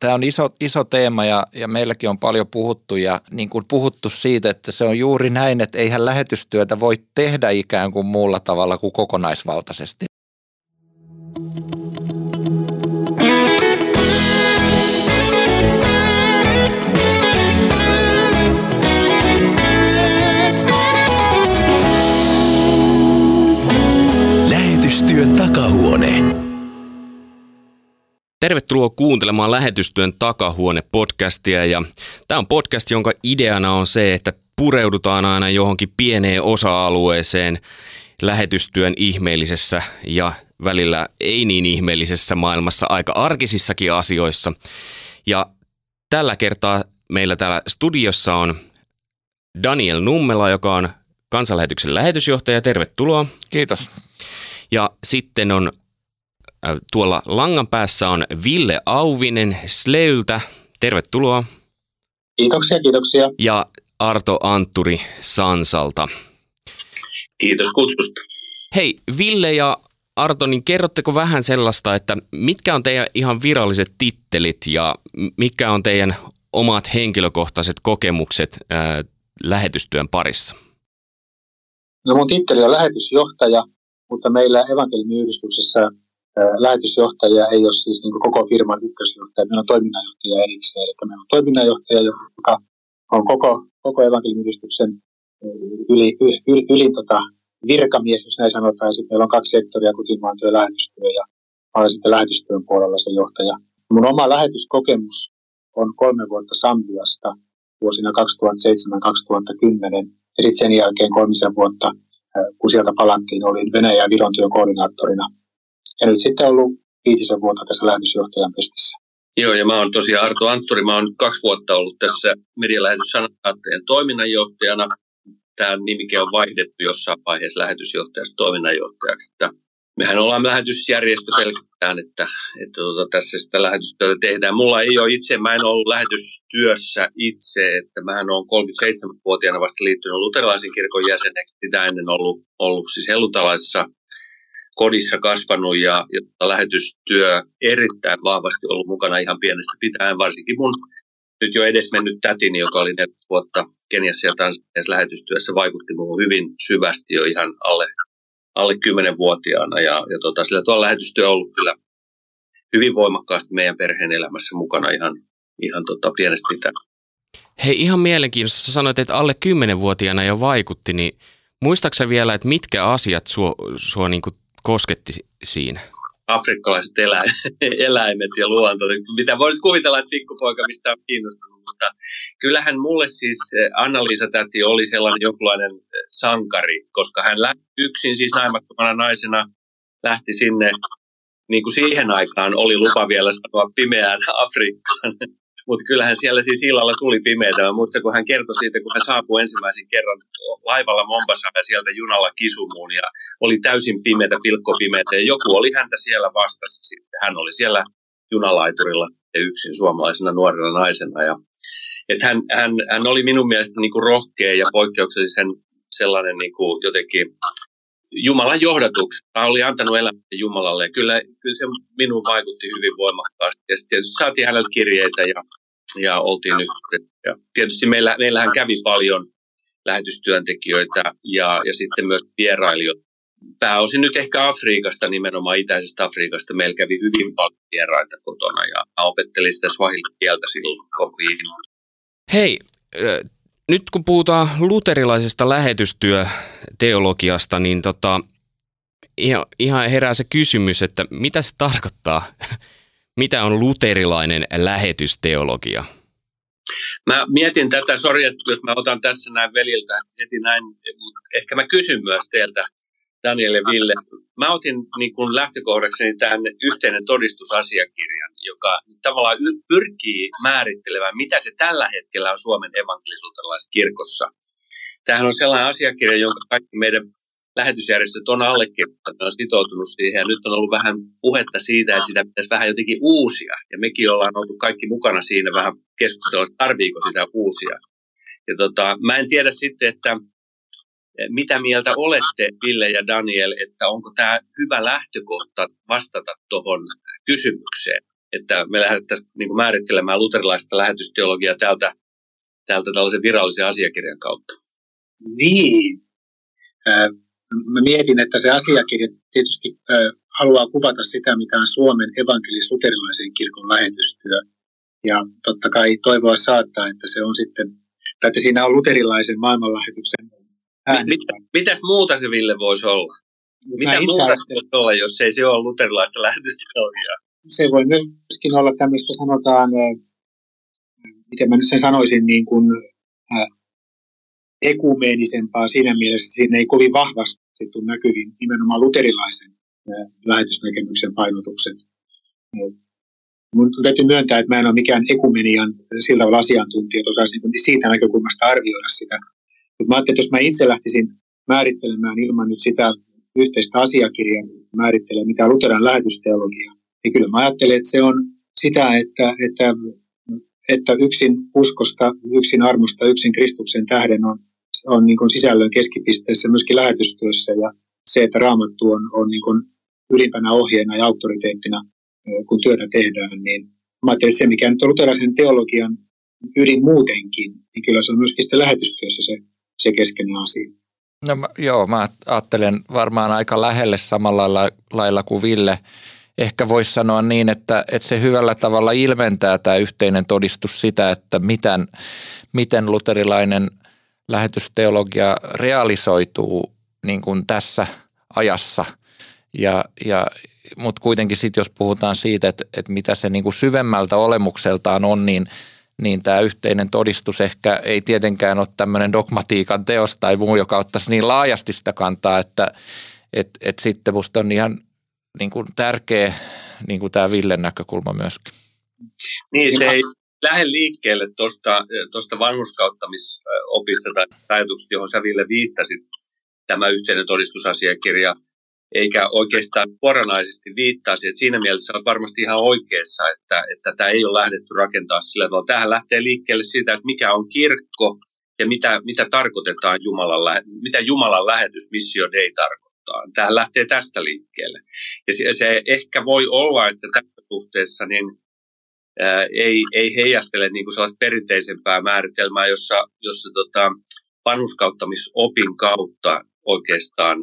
Tämä on iso, iso teema ja, ja meilläkin on paljon puhuttu ja niin kuin puhuttu siitä, että se on juuri näin, että eihän lähetystyötä voi tehdä ikään kuin muulla tavalla kuin kokonaisvaltaisesti. Lähetystyön takahuone. Tervetuloa kuuntelemaan Lähetystyön takahuone-podcastia ja tämä on podcast, jonka ideana on se, että pureudutaan aina johonkin pieneen osa-alueeseen lähetystyön ihmeellisessä ja välillä ei niin ihmeellisessä maailmassa aika arkisissakin asioissa. Ja tällä kertaa meillä täällä studiossa on Daniel Nummela, joka on kansanlähetyksen lähetysjohtaja. Tervetuloa. Kiitos. Ja sitten on tuolla langan päässä on Ville Auvinen Sleyltä. Tervetuloa. Kiitoksia, kiitoksia. Ja Arto Antturi Sansalta. Kiitos kutsusta. Hei, Ville ja Arto, niin kerrotteko vähän sellaista, että mitkä on teidän ihan viralliset tittelit ja mikä on teidän omat henkilökohtaiset kokemukset ää, äh, lähetystyön parissa? No mun titteli on lähetysjohtaja, mutta meillä evankeliumiyhdistyksessä lähetysjohtaja ei ole siis niin koko firman ykkösjohtaja, meillä on toiminnanjohtaja erikseen. Eli meillä on toiminnanjohtaja, joka on koko, koko evankeliumiyhdistyksen yli, yli, yli, yli tota virkamies, jos näin sanotaan. Ja sitten meillä on kaksi sektoria, kotimaan työ lähetystyö, ja olen sitten lähetystyön puolella se johtaja. Mun oma lähetyskokemus on kolme vuotta Sambiasta vuosina 2007-2010, ja sitten sen jälkeen kolmisen vuotta, kun sieltä palattiin, olin Venäjän ja Viron työkoordinaattorina – ja nyt sitten ollut viitisen vuotta tässä lähetysjohtajan pestissä. Joo, ja mä oon tosiaan Arto Antturi. Mä oon kaksi vuotta ollut tässä medialähetyssanatteen toiminnanjohtajana. Tämä nimike on vaihdettu jossain vaiheessa lähetysjohtajasta toiminnanjohtajaksi. Että mehän ollaan lähetysjärjestö pelkästään, että, että tuota, tässä sitä lähetystyötä tehdään. Mulla ei ole itse, mä en ollut lähetystyössä itse, että mähän olen 37-vuotiaana vasta liittynyt luterilaisen kirkon jäseneksi. Sitä ennen ollut, ollut siis hellutalaisessa kodissa kasvanut ja, ja lähetystyö erittäin vahvasti ollut mukana ihan pienestä pitäen, varsinkin mun nyt jo edes mennyt tätini, joka oli 40 vuotta Keniassa ja Tansaniassa lähetystyössä, vaikutti minuun hyvin syvästi jo ihan alle, alle 10-vuotiaana. Ja, ja tota, sillä tuolla lähetystyö on ollut kyllä hyvin voimakkaasti meidän perheen elämässä mukana ihan, ihan tota, pienestä pitäen. Hei, ihan mielenkiintoista. Sanoit, että alle 10-vuotiaana jo vaikutti, niin muistaaksä vielä, että mitkä asiat sua, sua niin kosketti siinä? Afrikkalaiset elä, eläimet ja luonto. Mitä voit kuvitella, että pikkupoika mistä on kiinnostunut. Mutta kyllähän mulle siis eh, Anna-Liisa täti oli sellainen jonkunlainen eh, sankari, koska hän lähti yksin siis naimattomana naisena lähti sinne niin kuin siihen aikaan oli lupa vielä sanoa pimeään Afrikkaan. Mutta kyllähän siellä siis illalla tuli pimeätä. Mä muistan, kun hän kertoi siitä, kun hän saapui ensimmäisen kerran laivalla Mombasaan ja sieltä junalla Kisumuun ja oli täysin pimeätä, pilkkopimeätä ja joku oli häntä siellä vastassa sitten. Hän oli siellä junalaiturilla ja yksin suomalaisena nuorena naisena ja että hän, hän, hän, oli minun mielestä niin kuin rohkea ja poikkeuksellisen sellainen niin kuin jotenkin Jumalan johdatuksen. Hän oli antanut elämän Jumalalle ja kyllä, kyllä se minun vaikutti hyvin voimakkaasti. Ja sitten saatiin häneltä kirjeitä ja ja oltiin yhteydessä. Ja tietysti meillä, meillähän kävi paljon lähetystyöntekijöitä ja, ja sitten myös vierailijoita. Pääosin nyt ehkä Afrikasta, nimenomaan itäisestä Afrikasta. Meillä kävi hyvin paljon vieraita kotona ja opettelin sitä swahili-kieltä silloin koviin. Hei, nyt kun puhutaan luterilaisesta lähetystyöteologiasta, niin tota, ihan herää se kysymys, että mitä se tarkoittaa mitä on luterilainen lähetysteologia? Mä mietin tätä, sori, että jos mä otan tässä näin veliltä heti näin, ehkä mä kysyn myös teiltä, Daniel ja Ville. Mä otin niin kuin lähtökohdakseni tämän yhteinen todistusasiakirjan, joka tavallaan pyrkii määrittelemään, mitä se tällä hetkellä on Suomen evankelisuutelaisessa kirkossa. Tämähän on sellainen asiakirja, jonka kaikki meidän lähetysjärjestöt on allekirjoittanut, on sitoutunut siihen ja nyt on ollut vähän puhetta siitä, että sitä pitäisi vähän jotenkin uusia. Ja mekin ollaan oltu kaikki mukana siinä vähän keskustelua, että tarviiko sitä uusia. Ja tota, mä en tiedä sitten, että eh, mitä mieltä olette, Ville ja Daniel, että onko tämä hyvä lähtökohta vastata tuohon kysymykseen? Että me lähdettäisiin niin määrittelemään luterilaista lähetysteologiaa täältä, täältä tällaisen virallisen asiakirjan kautta. Niin. Mä mietin, että se asiakirja tietysti haluaa kuvata sitä, mikä on Suomen evankelis-luterilaisen kirkon lähetystyö. Ja totta kai toivoa saattaa, että se on sitten, tai että siinä on luterilaisen maailmanlähetyksen ääni. Mit, mitäs muuta se Ville voisi olla? Mitä muuta se voisi olla, jos ei se ole luterilaista lähetysteologiaa? Se voi myöskin olla tämmöistä, sanotaan, miten mä nyt sen sanoisin, niin kuin, ekumeenisempaa siinä mielessä, että siinä ei kovin vahvasti tule näkyviin nimenomaan luterilaisen äh, lähetysnäkemyksen painotukset. Mun täytyy myöntää, että mä en ole mikään ekumenian sillä tavalla asiantuntija, että osaisin siitä näkökulmasta arvioida sitä. Mutta mä ajattelin, että jos mä itse lähtisin määrittelemään ilman nyt sitä yhteistä asiakirjaa, määrittelee mitä luteran lähetysteologia, niin kyllä mä ajattelen, että se on sitä, että, että, että yksin uskosta, yksin armosta, yksin Kristuksen tähden on, on niin kuin sisällön keskipisteessä myöskin lähetystyössä ja se, että raamattu on, on niin kuin ylimpänä ohjeena ja auktoriteettina, kun työtä tehdään, niin mä ajattelen, että se, mikä nyt on luterilaisen teologian ydin muutenkin, niin kyllä se on myöskin sitten lähetystyössä se, se keskeinen asia. No joo, mä ajattelen varmaan aika lähelle samalla lailla kuin Ville. Ehkä voisi sanoa niin, että, että se hyvällä tavalla ilmentää tämä yhteinen todistus sitä, että miten, miten luterilainen lähetysteologia realisoituu niin kuin tässä ajassa. Ja, ja, Mutta kuitenkin sitten, jos puhutaan siitä, että, että mitä se niin kuin syvemmältä olemukseltaan on, niin – niin tämä yhteinen todistus ehkä ei tietenkään ole tämmöinen dogmatiikan teos tai muu, joka ottaisi niin laajasti sitä kantaa, että et, et sitten musta on ihan niin kuin tärkeä niin kuin tämä Villen näkökulma myöskin. Niin, se ei lähde liikkeelle tuosta vanhuskauttamisopista tai ajatuksesta, johon sä Ville viittasit, tämä yhteinen todistusasiakirja – eikä oikeastaan suoranaisesti viittaisi. Että siinä mielessä on varmasti ihan oikeassa, että, että tämä ei ole lähdetty rakentaa sillä tavalla. Tähän lähtee liikkeelle siitä, että mikä on kirkko ja mitä, mitä tarkoitetaan Jumalan, mitä Jumalan lähetys missio ei tarkoittaa. Tähän lähtee tästä liikkeelle. Ja se, se ehkä voi olla, että tässä suhteessa niin, ää, ei, ei heijastele niin kuin sellaista perinteisempää määritelmää, jossa, jossa tota, vanhuskauttamisopin kautta oikeastaan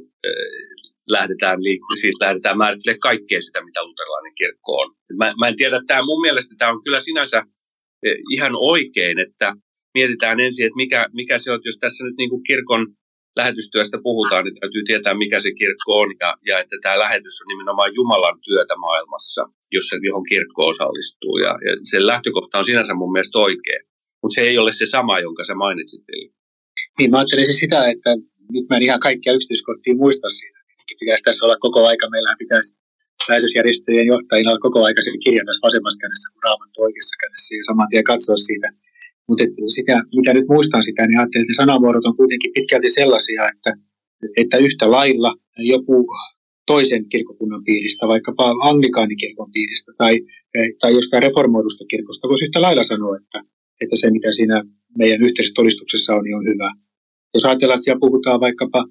lähdetään, liik- siis lähdetään määrittelemään kaikkea sitä, mitä luterilainen kirkko on. Mä, mä en tiedä, tämä mun mielestä tämä on kyllä sinänsä ihan oikein, että mietitään ensin, että mikä, mikä se on, jos tässä nyt niin kuin kirkon lähetystyöstä puhutaan, niin täytyy tietää, mikä se kirkko on, ja, ja että tämä lähetys on nimenomaan Jumalan työtä maailmassa, jossa, johon kirkko osallistuu, ja, ja sen lähtökohta on sinänsä mun mielestä oikein, mutta se ei ole se sama, jonka sä mainitsit. Niin, mä ajattelisin sitä, että nyt mä en ihan kaikkia yksityiskohtia muista siitä, pitäisi tässä olla koko aika. Meillähän pitäisi lähetysjärjestöjen johtajilla olla koko aika se kirja tässä vasemmassa kädessä kuin raamattu oikeassa kädessä ja saman tien katsoa siitä. Mutta sitä, mitä nyt muistan sitä, niin ajattelin, että sanamuodot on kuitenkin pitkälti sellaisia, että, että yhtä lailla joku toisen kirkokunnan piiristä, vaikkapa anglikaanikirkon piiristä tai, tai jostain reformoidusta kirkosta, voisi yhtä lailla sanoa, että, että se mitä siinä meidän yhteisessä todistuksessa on, niin on hyvä. Jos ajatellaan, siellä puhutaan vaikkapa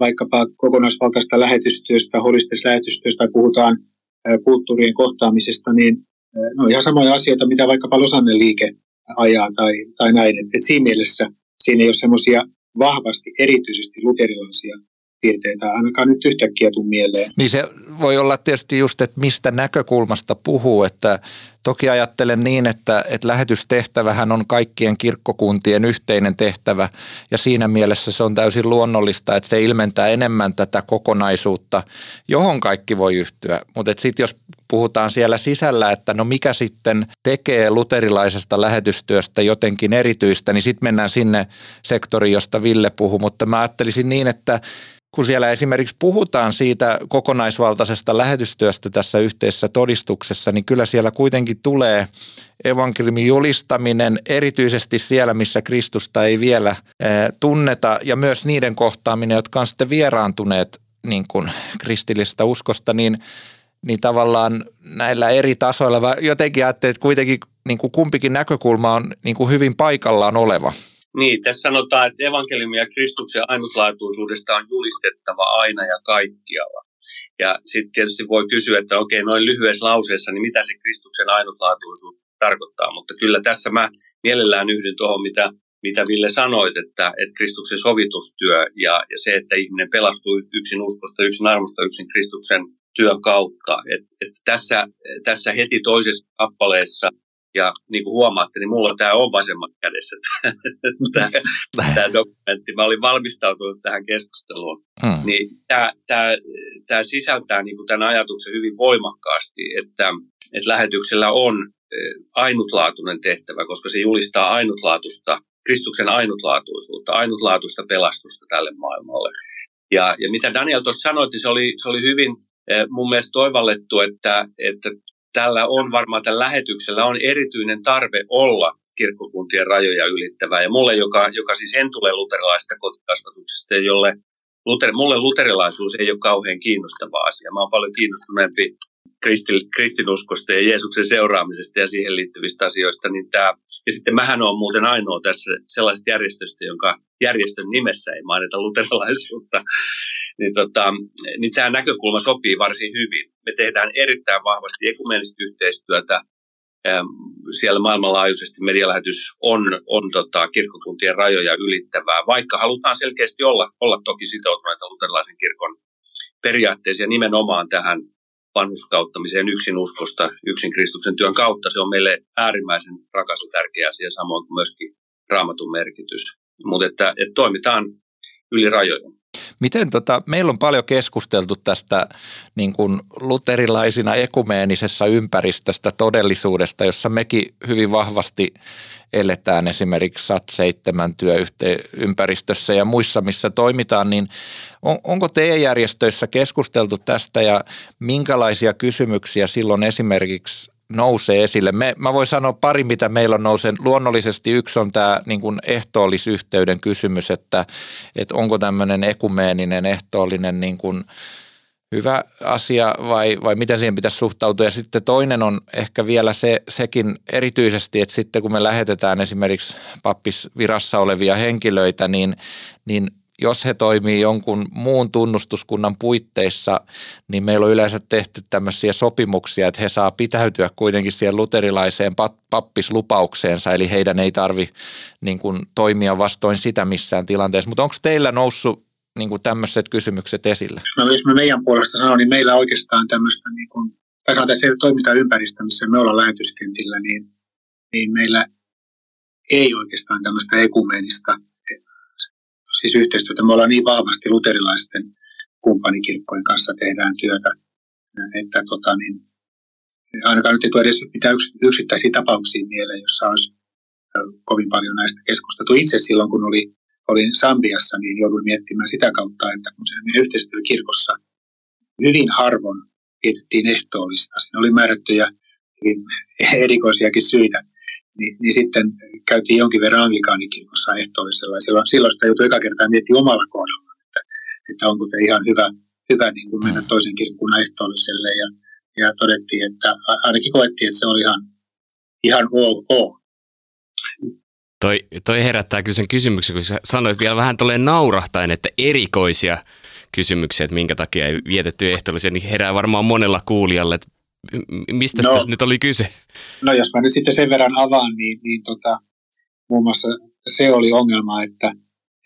vaikkapa kokonaisvaltaista lähetystyöstä, holistisesta lähetystyöstä tai puhutaan kulttuurien kohtaamisesta, niin ne on ihan samoja asioita, mitä vaikkapa Losannen liike ajaa tai, tai näin. Et, siinä mielessä siinä ei ole semmoisia vahvasti erityisesti luterilaisia piirteitä ainakaan nyt yhtäkkiä tuu mieleen. Niin se voi olla tietysti just, että mistä näkökulmasta puhuu, että toki ajattelen niin, että, että lähetystehtävähän on kaikkien kirkkokuntien yhteinen tehtävä ja siinä mielessä se on täysin luonnollista, että se ilmentää enemmän tätä kokonaisuutta, johon kaikki voi yhtyä. Mutta sitten jos puhutaan siellä sisällä, että no mikä sitten tekee luterilaisesta lähetystyöstä jotenkin erityistä, niin sitten mennään sinne sektoriin, josta Ville puhui, mutta mä ajattelisin niin, että kun siellä esimerkiksi puhutaan siitä kokonaisvaltaisesta lähetystyöstä tässä yhteisessä todistuksessa, niin kyllä siellä kuitenkin tulee evankeliumin julistaminen erityisesti siellä, missä Kristusta ei vielä tunneta ja myös niiden kohtaaminen, jotka on sitten vieraantuneet niin kuin kristillisestä uskosta, niin, niin tavallaan näillä eri tasoilla jotenkin ajattelee, että kuitenkin niin kuin kumpikin näkökulma on niin kuin hyvin paikallaan oleva. Niin, tässä sanotaan, että evankeliumi ja Kristuksen ainutlaatuisuudesta on julistettava aina ja kaikkialla. Ja sitten tietysti voi kysyä, että okei, noin lyhyessä lauseessa, niin mitä se Kristuksen ainutlaatuisuus tarkoittaa. Mutta kyllä tässä mä mielellään yhdyn tuohon, mitä, mitä Ville sanoit, että, että Kristuksen sovitustyö ja, ja se, että ihminen pelastuu yksin uskosta, yksin armosta, yksin Kristuksen työn kautta. Et, et tässä, tässä heti toisessa kappaleessa ja niin kuin huomaatte, niin mulla tämä on vasemman kädessä tämä, tämä dokumentti. Mä olin valmistautunut tähän keskusteluun. Mm. Niin tämä, tämä, tämä sisältää niin kuin tämän ajatuksen hyvin voimakkaasti, että, että lähetyksellä on ainutlaatuinen tehtävä, koska se julistaa ainutlaatusta, Kristuksen ainutlaatuisuutta, ainutlaatuista pelastusta tälle maailmalle. Ja, ja mitä Daniel tuossa sanoi, niin se oli, se oli hyvin mun mielestä toivallettu, että, että tällä on varmaan tällä lähetyksellä on erityinen tarve olla kirkkokuntien rajoja ylittävää. Ja mulle, joka, joka siis en tule luterilaisesta kotikasvatuksesta, jolle luter, mulle luterilaisuus ei ole kauhean kiinnostava asia. Mä oon paljon kiinnostuneempi kristil, kristinuskosta ja Jeesuksen seuraamisesta ja siihen liittyvistä asioista. Niin tää, ja sitten mähän on muuten ainoa tässä sellaisesta järjestöstä, jonka järjestön nimessä ei mainita luterilaisuutta niin, tota, niin tämä näkökulma sopii varsin hyvin. Me tehdään erittäin vahvasti ekumenista yhteistyötä. Siellä maailmanlaajuisesti medialähetys on, on tota, kirkkokuntien rajoja ylittävää, vaikka halutaan selkeästi olla, olla toki sitoutuneita luterilaisen kirkon periaatteisiin ja nimenomaan tähän vanhuskauttamiseen yksin uskosta, yksin Kristuksen työn kautta. Se on meille äärimmäisen rakas ja tärkeä asia, samoin kuin myöskin raamatun merkitys. Mutta että, että toimitaan yli rajojen. Miten tota, meillä on paljon keskusteltu tästä niin kuin luterilaisina ekumeenisessa ympäristöstä, todellisuudesta, jossa mekin hyvin vahvasti eletään esimerkiksi SAT-7 työympäristössä ja muissa, missä toimitaan, niin on, onko teidän järjestöissä keskusteltu tästä ja minkälaisia kysymyksiä silloin esimerkiksi nousee esille. Me, mä voin sanoa pari, mitä meillä on nousee. Luonnollisesti yksi on tämä niin kuin ehtoollisyhteyden kysymys, että, että onko tämmöinen ekumeeninen ehtoollinen niin kuin hyvä asia vai, vai miten siihen pitäisi suhtautua. Ja sitten toinen on ehkä vielä se, sekin erityisesti, että sitten kun me lähetetään esimerkiksi pappisvirassa olevia henkilöitä, niin, niin jos he toimii jonkun muun tunnustuskunnan puitteissa, niin meillä on yleensä tehty tämmöisiä sopimuksia, että he saa pitäytyä kuitenkin siihen luterilaiseen pappislupaukseensa, eli heidän ei tarvi niin kuin, toimia vastoin sitä missään tilanteessa. Mutta onko teillä noussut niin kuin tämmöiset kysymykset esille? No jos mä meidän puolesta sanon, niin meillä oikeastaan tämmöistä, niin kuin, tai sanotaan se toimintaympäristö, missä me ollaan lähetyskentillä, niin, niin meillä ei oikeastaan tämmöistä ekumeenista siis yhteistyötä. Me ollaan niin vahvasti luterilaisten kumppanikirkkojen kanssa tehdään työtä, että tota, niin, ainakaan nyt ei tule edes mitään yksittäisiä tapauksia mieleen, jossa olisi kovin paljon näistä keskusteltu. Itse silloin, kun oli, olin Sambiassa, niin jouduin miettimään sitä kautta, että kun se meidän yhteistyökirkossa hyvin harvoin vietettiin ehtoollista. Siinä oli määrättyjä hyvin erikoisiakin syitä niin, niin sitten käytiin jonkin verran anglikaanikin ehtoollisella. Ja silloin, silloin sitä joutui eka kertaa miettimään omalla kohdalla, että, että onko se ihan hyvä, hyvä niin kuin mennä mm. toisen kirkkunnan ehtoolliselle. Ja, ja todettiin, että ainakin koettiin, että se oli ihan, ihan ok. Toi, toi herättää kyllä sen kysymyksen, kun sanoit vielä vähän tolleen naurahtain, että erikoisia kysymyksiä, että minkä takia ei vietetty ehtoollisia, niin herää varmaan monella kuulijalle, että Mistä no, nyt oli kyse? No jos mä nyt sitten sen verran avaan, niin, niin tota, muun muassa se oli ongelma, että,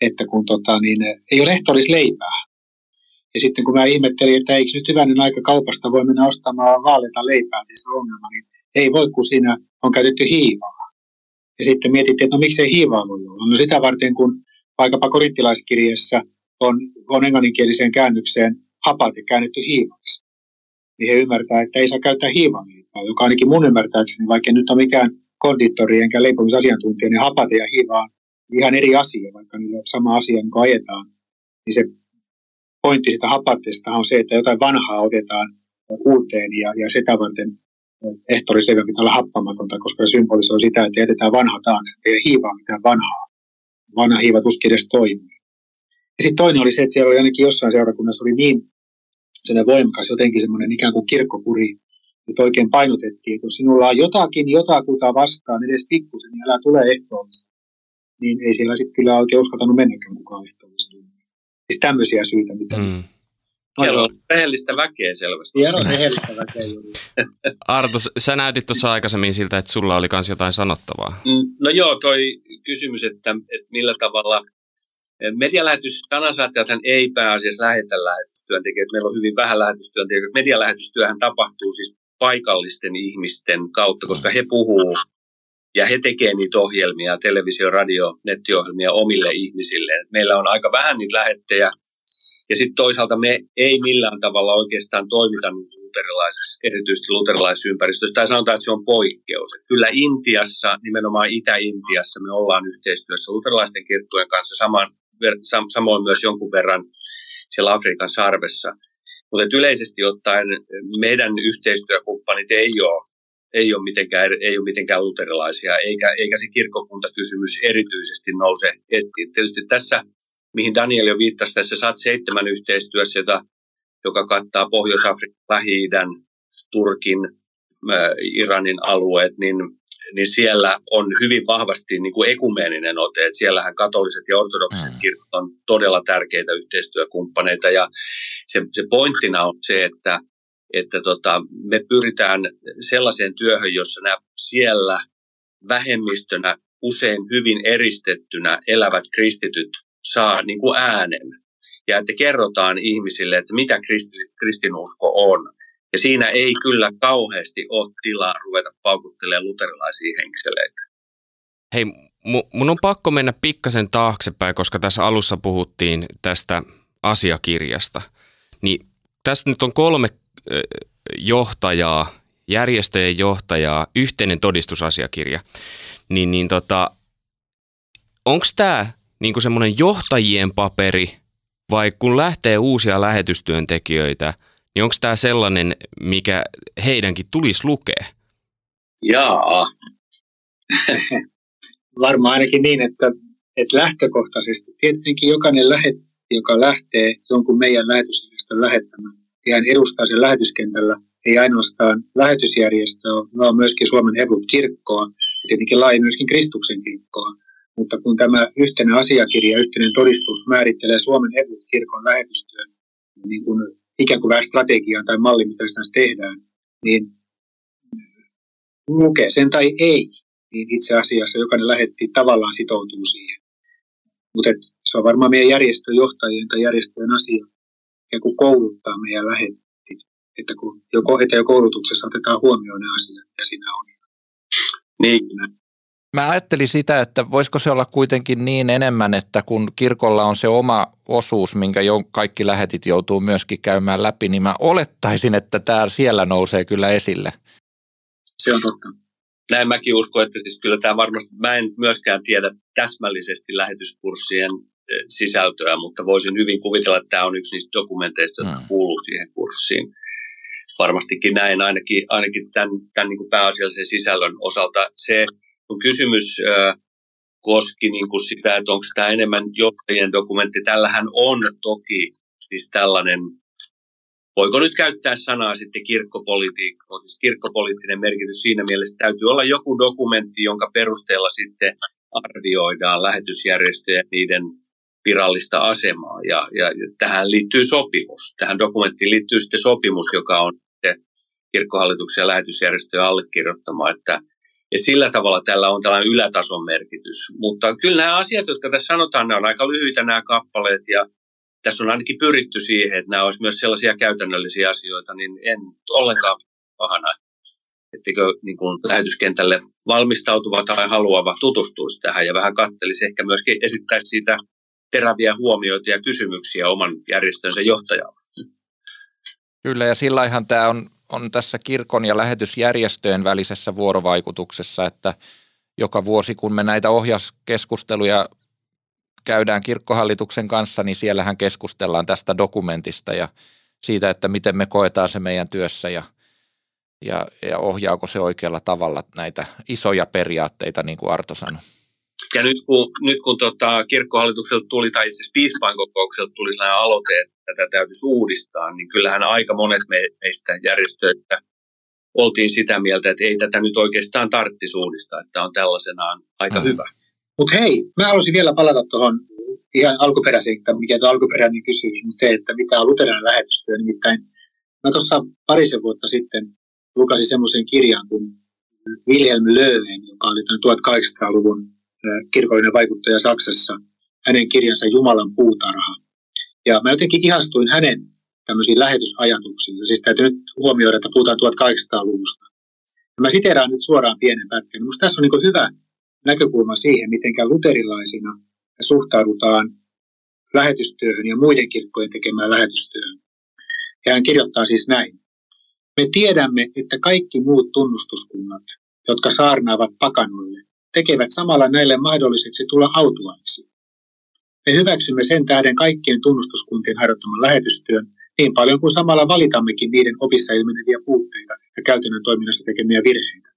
että kun tota, niin, ei ole olisi leipää. Ja sitten kun mä ihmettelin, että eikö nyt hyvänen aika kaupasta voi mennä ostamaan vaaleita leipää, niin se on ongelma, niin ei voi, kun siinä on käytetty hiivaa. Ja sitten mietittiin, että no miksei hiivaa voi olla. No sitä varten, kun vaikkapa korinttilaiskirjassa on, on englanninkieliseen käännökseen hapate käännetty hiivaksi niin he ymmärtää, että ei saa käyttää hiivaliipaa, joka ainakin mun ymmärtääkseni, vaikka nyt on mikään konditori enkä leipomisasiantuntija, niin hapate ja hiiva on ihan eri asia, vaikka niillä on sama asia, niin kun ajetaan. Niin se pointti sitä hapatteesta on se, että jotain vanhaa otetaan uuteen ja, ja sitä varten ehtorisleivä pitää olla happamatonta, koska se symbolisoi sitä, että jätetään vanha taakse, ei hiivaa mitään vanhaa. Vanha hiiva tuskin edes toimii. Ja sitten toinen oli se, että siellä oli ainakin jossain seurakunnassa oli niin voimakas jotenkin semmoinen ikään kuin kirkkokuri, että oikein painotettiin, että jos sinulla on jotakin jotakuta vastaan, edes pikkusen, niin älä tule ehtoollisesti. Niin ei siellä sitten kyllä oikein uskaltanut mennäkään mukaan ehtoollisesti. Siis tämmöisiä syitä, mitä mm. Siellä on rehellistä väkeä selvästi. Siellä on rehellistä väkeä juuri. Arto, sä näytit tuossa aikaisemmin siltä, että sulla oli myös jotain sanottavaa. Mm, no joo, toi kysymys, että, että millä tavalla Medialähetys, sanansaattajahan ei pääasiassa lähetä lähetystyöntekijöitä. Meillä on hyvin vähän lähetystyöntekijöitä. Medialähetystyöhän tapahtuu siis paikallisten ihmisten kautta, koska he puhuu ja he tekevät niitä ohjelmia, televisio, radio, nettiohjelmia omille ihmisille. Meillä on aika vähän niitä lähettejä, ja sitten toisaalta me ei millään tavalla oikeastaan toimita luterilaisessa, erityisesti luterilaisessa ympäristössä, tai sanotaan, että se on poikkeus. Kyllä Intiassa, nimenomaan Itä-Intiassa, me ollaan yhteistyössä luterilaisten kirkkojen kanssa, saman, samoin myös jonkun verran siellä Afrikan sarvessa. Mutta yleisesti ottaen meidän yhteistyökumppanit ei ole ei ole mitenkään, ei ole mitenkään luterilaisia, eikä, eikä se kirkkokuntakysymys erityisesti nouse esiin. Tietysti tässä, mihin Daniel jo viittasi, tässä saat seitsemän yhteistyössä, jota, joka kattaa Pohjois-Afrikan, lähi Turkin, Iranin alueet, niin, niin siellä on hyvin vahvasti niin kuin ekumeeninen ote. Että siellähän katoliset ja ortodoksiset mm. kirkot on todella tärkeitä yhteistyökumppaneita. Ja se, se pointtina on se, että että tota, me pyritään sellaiseen työhön, jossa nämä siellä vähemmistönä usein hyvin eristettynä elävät kristityt saa niin kuin äänen. Ja että kerrotaan ihmisille, että mitä kristi, kristinusko on. Ja siinä ei kyllä kauheasti ole tilaa ruveta paukuttelemaan luterilaisia henkseleitä. Hei, mun on pakko mennä pikkasen taaksepäin, koska tässä alussa puhuttiin tästä asiakirjasta. Niin tässä nyt on kolme johtajaa, järjestöjen johtajaa, yhteinen todistusasiakirja, niin, niin tota, onko tämä niinku semmoinen johtajien paperi vai kun lähtee uusia lähetystyöntekijöitä, niin onko tämä sellainen, mikä heidänkin tulisi lukea? Jaa. Varmaan ainakin niin, että, että lähtökohtaisesti tietenkin jokainen lähetti, joka lähtee jonkun meidän lähetysjärjestön lähettämään, hän edustaa sen lähetyskentällä ei ainoastaan lähetysjärjestöä, vaan myöskin Suomen Hevut-kirkkoa ja tietenkin laajemmin myöskin Kristuksen kirkkoa. Mutta kun tämä yhteinen asiakirja, yhteinen todistus määrittelee Suomen Hevut-kirkon lähetystyön niin kuin ikään kuin vähän strategiaa tai malli, mitä tässä tehdään, niin lukee sen tai ei, niin itse asiassa jokainen lähetti tavallaan sitoutuu siihen. Mutta se on varmaan meidän järjestön johtajien tai järjestöjen asia ja kun kouluttaa meidän lähettit, että kun joko etäkoulutuksessa otetaan huomioon ne asiat, ja siinä on. Niin. Mä ajattelin sitä, että voisiko se olla kuitenkin niin enemmän, että kun kirkolla on se oma osuus, minkä jo kaikki lähetit joutuu myöskin käymään läpi, niin mä olettaisin, että tämä siellä nousee kyllä esille. Se on totta. Näin mäkin uskon, että siis kyllä tämä varmasti, mä en myöskään tiedä täsmällisesti lähetyskurssien sisältöä, mutta voisin hyvin kuvitella, että tämä on yksi niistä dokumenteista, jotka mm. kuuluu siihen kurssiin. Varmastikin näin ainakin, ainakin tämän, tämän niin kuin pääasiallisen sisällön osalta. Se kun kysymys koski niin kuin sitä, että onko tämä enemmän johtajien dokumentti. Tällähän on toki siis tällainen, voiko nyt käyttää sanaa sitten kirkkopolitiikka, siis kirkkopoliittinen merkitys siinä mielessä, täytyy olla joku dokumentti, jonka perusteella sitten arvioidaan lähetysjärjestöjä niiden virallista asemaa. Ja, ja tähän liittyy sopimus. Tähän dokumenttiin liittyy sitten sopimus, joka on kirkkohallituksen ja lähetysjärjestöjen allekirjoittama, että, että sillä tavalla tällä on tällainen ylätason merkitys. Mutta kyllä nämä asiat, jotka tässä sanotaan, ne on aika lyhyitä nämä kappaleet ja tässä on ainakin pyritty siihen, että nämä olisi myös sellaisia käytännöllisiä asioita, niin en ollenkaan pahana, ettekö niin kuin lähetyskentälle valmistautuva tai haluava tutustuisi tähän ja vähän kattelisi, ehkä myöskin esittäisi siitä teräviä huomioita ja kysymyksiä oman järjestönsä johtajalle. Kyllä, ja sillä ihan tämä on, on tässä kirkon ja lähetysjärjestöjen välisessä vuorovaikutuksessa, että joka vuosi, kun me näitä ohjauskeskusteluja käydään kirkkohallituksen kanssa, niin siellähän keskustellaan tästä dokumentista ja siitä, että miten me koetaan se meidän työssä ja, ja, ja ohjaako se oikealla tavalla näitä isoja periaatteita, niin kuin Arto sanoi. Ja nyt kun, nyt kun tota, kirkkohallitukselta tuli, tai siis piispain kokoukselta tuli sellainen aloite, että tätä täytyisi uudistaa, niin kyllähän aika monet me, meistä järjestöistä oltiin sitä mieltä, että ei tätä nyt oikeastaan tarvitsisi uudistaa, että on tällaisenaan aika mm. hyvä. Mutta hei, mä haluaisin vielä palata tuohon ihan alkuperäisen, mikä tuo alkuperäinen kysymys, mutta se, että mitä on luterilainen lähetystyö. Nimittäin mä tuossa parisen vuotta sitten lukasin semmoisen kirjan kuin Wilhelm Löwen, joka oli 1800-luvun kirkollinen vaikuttaja Saksassa, hänen kirjansa Jumalan puutarha. Ja mä jotenkin ihastuin hänen tämmöisiin lähetysajatuksiin. Siis täytyy nyt huomioida, että puhutaan 1800-luvusta. Ja mä siteraan nyt suoraan pienen pätkän. Minusta tässä on niin hyvä näkökulma siihen, miten luterilaisina suhtaudutaan lähetystyöhön ja muiden kirkkojen tekemään lähetystyöhön. Ja hän kirjoittaa siis näin. Me tiedämme, että kaikki muut tunnustuskunnat, jotka saarnaavat pakanoille, tekevät samalla näille mahdolliseksi tulla autuaiksi. Me hyväksymme sen tähden kaikkien tunnustuskuntien harjoittaman lähetystyön niin paljon kuin samalla valitammekin niiden opissa ilmeneviä puutteita ja käytännön toiminnassa tekemiä virheitä.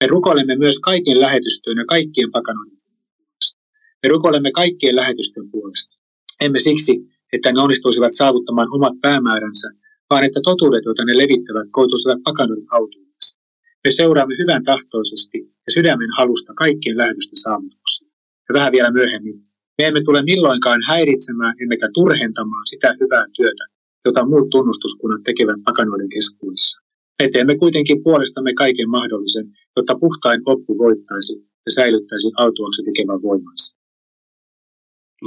Me rukoilemme myös kaiken lähetystyön ja kaikkien pakanoiden puolesta. Me rukoilemme kaikkien lähetystyön puolesta. Emme siksi, että ne onnistuisivat saavuttamaan omat päämääränsä, vaan että totuudet, joita ne levittävät, koituisivat pakanoiden autuudeksi. Me seuraamme hyvän tahtoisesti ja sydämen halusta kaikkien lähetysten saavutuksia. Ja vähän vielä myöhemmin, me emme tule milloinkaan häiritsemään emmekä turhentamaan sitä hyvää työtä, jota muut tunnustuskunnat tekevät pakanoiden keskuudessa. Me teemme kuitenkin puolestamme kaiken mahdollisen, jotta puhtain oppu voittaisi ja säilyttäisi autuaksi tekevän voimansa.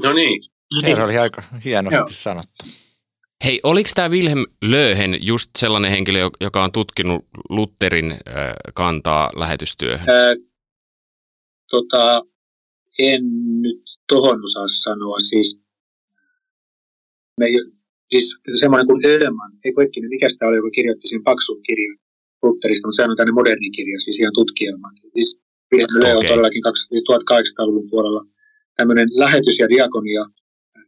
No niin. Se oli aika hienosti Joo. sanottu. Hei, oliko tämä Wilhelm Löhen just sellainen henkilö, joka on tutkinut Lutherin äh, kantaa lähetystyöhön? Ää, tota, en nyt tohon osaa sanoa. Siis, me, siis semmoinen kuin Ödeman, ei kaikki nyt mikä sitä oli, joka kirjoitti sen paksun kirjan Lutherista, mutta sehän on tänne moderni kirja, siis ihan tutkielma. Siis Wilhelm okay. on todellakin 1800-luvun siis puolella tämmöinen lähetys- ja diakonia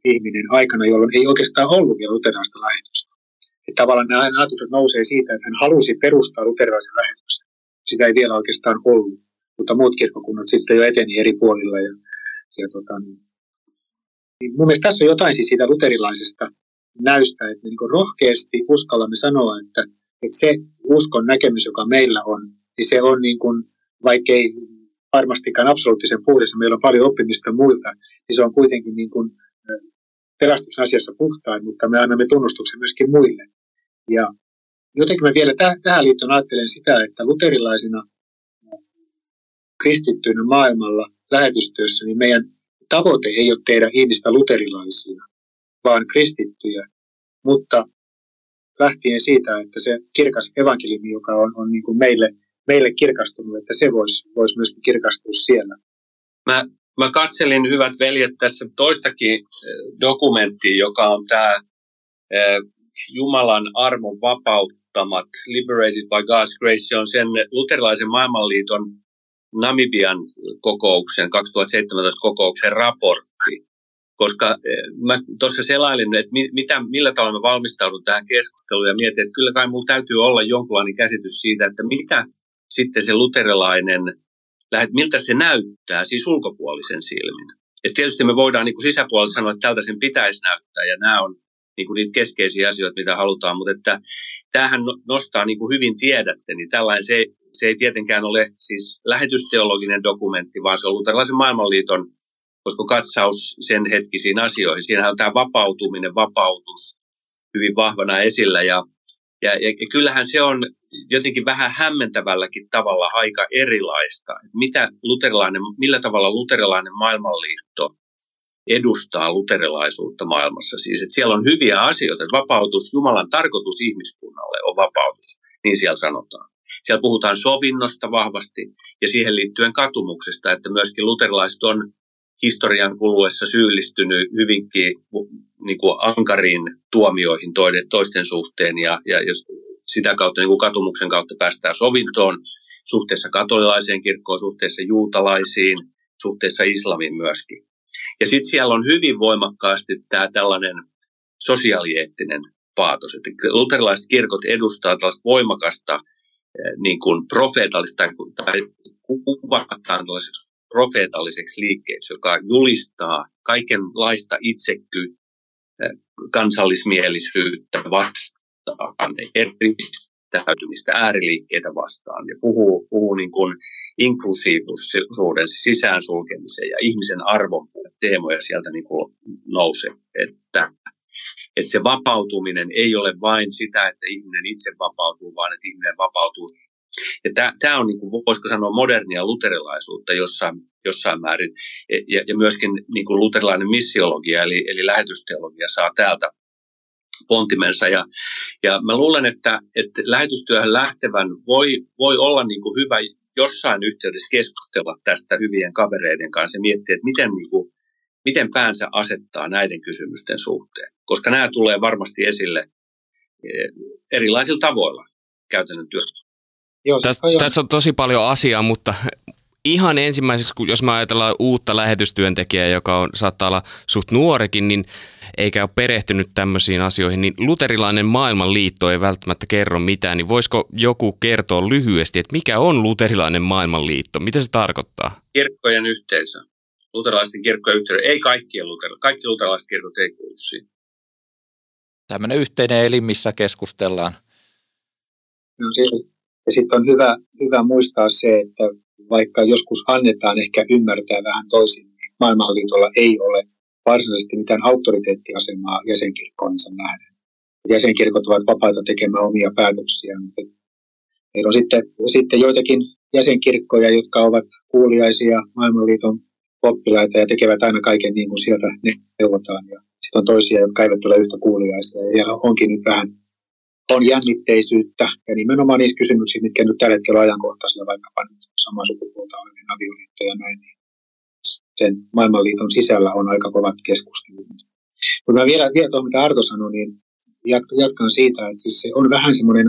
ihminen aikana, jolloin ei oikeastaan ollut vielä luterilaista lähetystä. Että tavallaan nämä ajatukset nousee siitä, että hän halusi perustaa luterilaisen lähetyksen. Sitä ei vielä oikeastaan ollut, mutta muut kirkkokunnat sitten jo eteni eri puolilla. Ja, ja tota, niin, niin mun mielestä tässä on jotain siis siitä luterilaisesta näystä, että niin rohkeasti uskallamme sanoa, että, että se uskon näkemys, joka meillä on, niin se on niin kuin, vaikkei varmastikaan absoluuttisen puhdassa, meillä on paljon oppimista muilta, niin se on kuitenkin niin kuin pelastuksen asiassa puhtain, mutta me annamme tunnustuksen myöskin muille. Ja jotenkin mä vielä täh- tähän liittyen ajattelen sitä, että luterilaisina kristittyinä maailmalla lähetystyössä, niin meidän tavoite ei ole tehdä ihmistä luterilaisia, vaan kristittyjä, mutta lähtien siitä, että se kirkas evankeliumi, joka on, on niin kuin meille, meille kirkastunut, että se voisi vois myöskin kirkastua siellä. Mä Mä katselin, hyvät veljet, tässä toistakin eh, dokumenttia, joka on tämä eh, Jumalan armon vapauttamat, Liberated by God's Grace, se on sen luterilaisen maailmanliiton Namibian kokouksen, 2017 kokouksen raportti. Koska eh, mä tuossa selailin, että mitä, millä tavalla mä valmistaudun tähän keskusteluun ja mietin, että kyllä kai mulla täytyy olla jonkunlainen käsitys siitä, että mitä sitten se luterilainen lähet, miltä se näyttää, siis ulkopuolisen silmin. Et tietysti me voidaan niin sisäpuolella sanoa, että tältä sen pitäisi näyttää, ja nämä on niin kuin niitä keskeisiä asioita, mitä halutaan, mutta että tämähän no, nostaa, niin kuin hyvin tiedätte, niin tällainen se, se ei tietenkään ole siis lähetysteologinen dokumentti, vaan se on luterilaisen maailmanliiton, koska katsaus sen hetkisiin asioihin. Siinähän on tämä vapautuminen, vapautus hyvin vahvana esillä, ja, ja, ja kyllähän se on jotenkin vähän hämmentävälläkin tavalla aika erilaista. Mitä luterilainen, millä tavalla luterilainen maailmanliitto edustaa luterilaisuutta maailmassa. Siis, että siellä on hyviä asioita. Vapautus, Jumalan tarkoitus ihmiskunnalle on vapautus, niin siellä sanotaan. Siellä puhutaan sovinnosta vahvasti ja siihen liittyen katumuksesta, että myöskin luterilaiset on historian kuluessa syyllistynyt hyvinkin niin kuin ankariin tuomioihin toisten suhteen ja, ja sitä kautta niin kuin katumuksen kautta päästään sovintoon suhteessa katolilaiseen kirkkoon, suhteessa juutalaisiin, suhteessa islamiin myöskin. Ja sitten siellä on hyvin voimakkaasti tämä tällainen sosiaalieettinen paatos. Että luterilaiset kirkot edustaa tällaista voimakasta eh, niin kuin profeetallista tai kuvataan tällaiseksi profeetalliseksi liikkeeksi, joka julistaa kaikenlaista itsekkyyttä, eh, kansallismielisyyttä vastaan vastaan, eristäytymistä, ääriliikkeitä vastaan ja puhuu, puhuu niin kuin inklusiivisuuden, sisään sulkemisen ja ihmisen arvon teemoja sieltä niin kuin nousee. Että, että se vapautuminen ei ole vain sitä, että ihminen itse vapautuu, vaan että ihminen vapautuu. Ja tämä on, niin kuin, voisiko sanoa, modernia luterilaisuutta jossain, jossain määrin. Ja, ja myöskin niin kuin luterilainen missiologia, eli, eli lähetysteologia, saa täältä pontimensa. Ja, ja mä luulen, että, että lähetystyöhön lähtevän voi, voi olla niin kuin hyvä jossain yhteydessä keskustella tästä hyvien kavereiden kanssa ja miettiä, että miten, niin kuin, miten päänsä asettaa näiden kysymysten suhteen. Koska nämä tulee varmasti esille eh, erilaisilla tavoilla käytännön työssä. Tässä, tässä on tosi paljon asiaa, mutta ihan ensimmäiseksi, jos me ajatellaan uutta lähetystyöntekijää, joka on, saattaa olla suht nuorekin, niin eikä ole perehtynyt tämmöisiin asioihin, niin luterilainen maailmanliitto ei välttämättä kerro mitään, niin voisiko joku kertoa lyhyesti, että mikä on luterilainen maailmanliitto? Mitä se tarkoittaa? Kirkkojen yhteisö. Luterilaisten kirkkojen yhteisö. Ei kaikkien luter- kaikki luterilaiset kirkot ei kuulu siihen. Tämmöinen yhteinen elin, missä keskustellaan. No, ja sitten on hyvä, hyvä muistaa se, että vaikka joskus annetaan ehkä ymmärtää vähän toisin, niin maailmanliitolla ei ole varsinaisesti mitään auktoriteettiasemaa jäsenkirkkoonsa nähden. Jäsenkirkot ovat vapaita tekemään omia päätöksiä. Meillä on sitten, sitten joitakin jäsenkirkkoja, jotka ovat kuuliaisia maailmanliiton oppilaita ja tekevät aina kaiken niin kuin sieltä ne neuvotaan. Sitten on toisia, jotka eivät ole yhtä kuuliaisia. Ja onkin nyt vähän on jännitteisyyttä ja nimenomaan niissä kysymyksissä, mitkä nyt tällä hetkellä ajankohtaisia, vaikkapa samaa sukupuolta olevien avioliittoja ja näin, niin sen maailmanliiton sisällä on aika kovat keskustelut. Mutta mä vielä, vielä tuohon, mitä Arto sanoi, niin jatkan siitä, että siis se on vähän semmoinen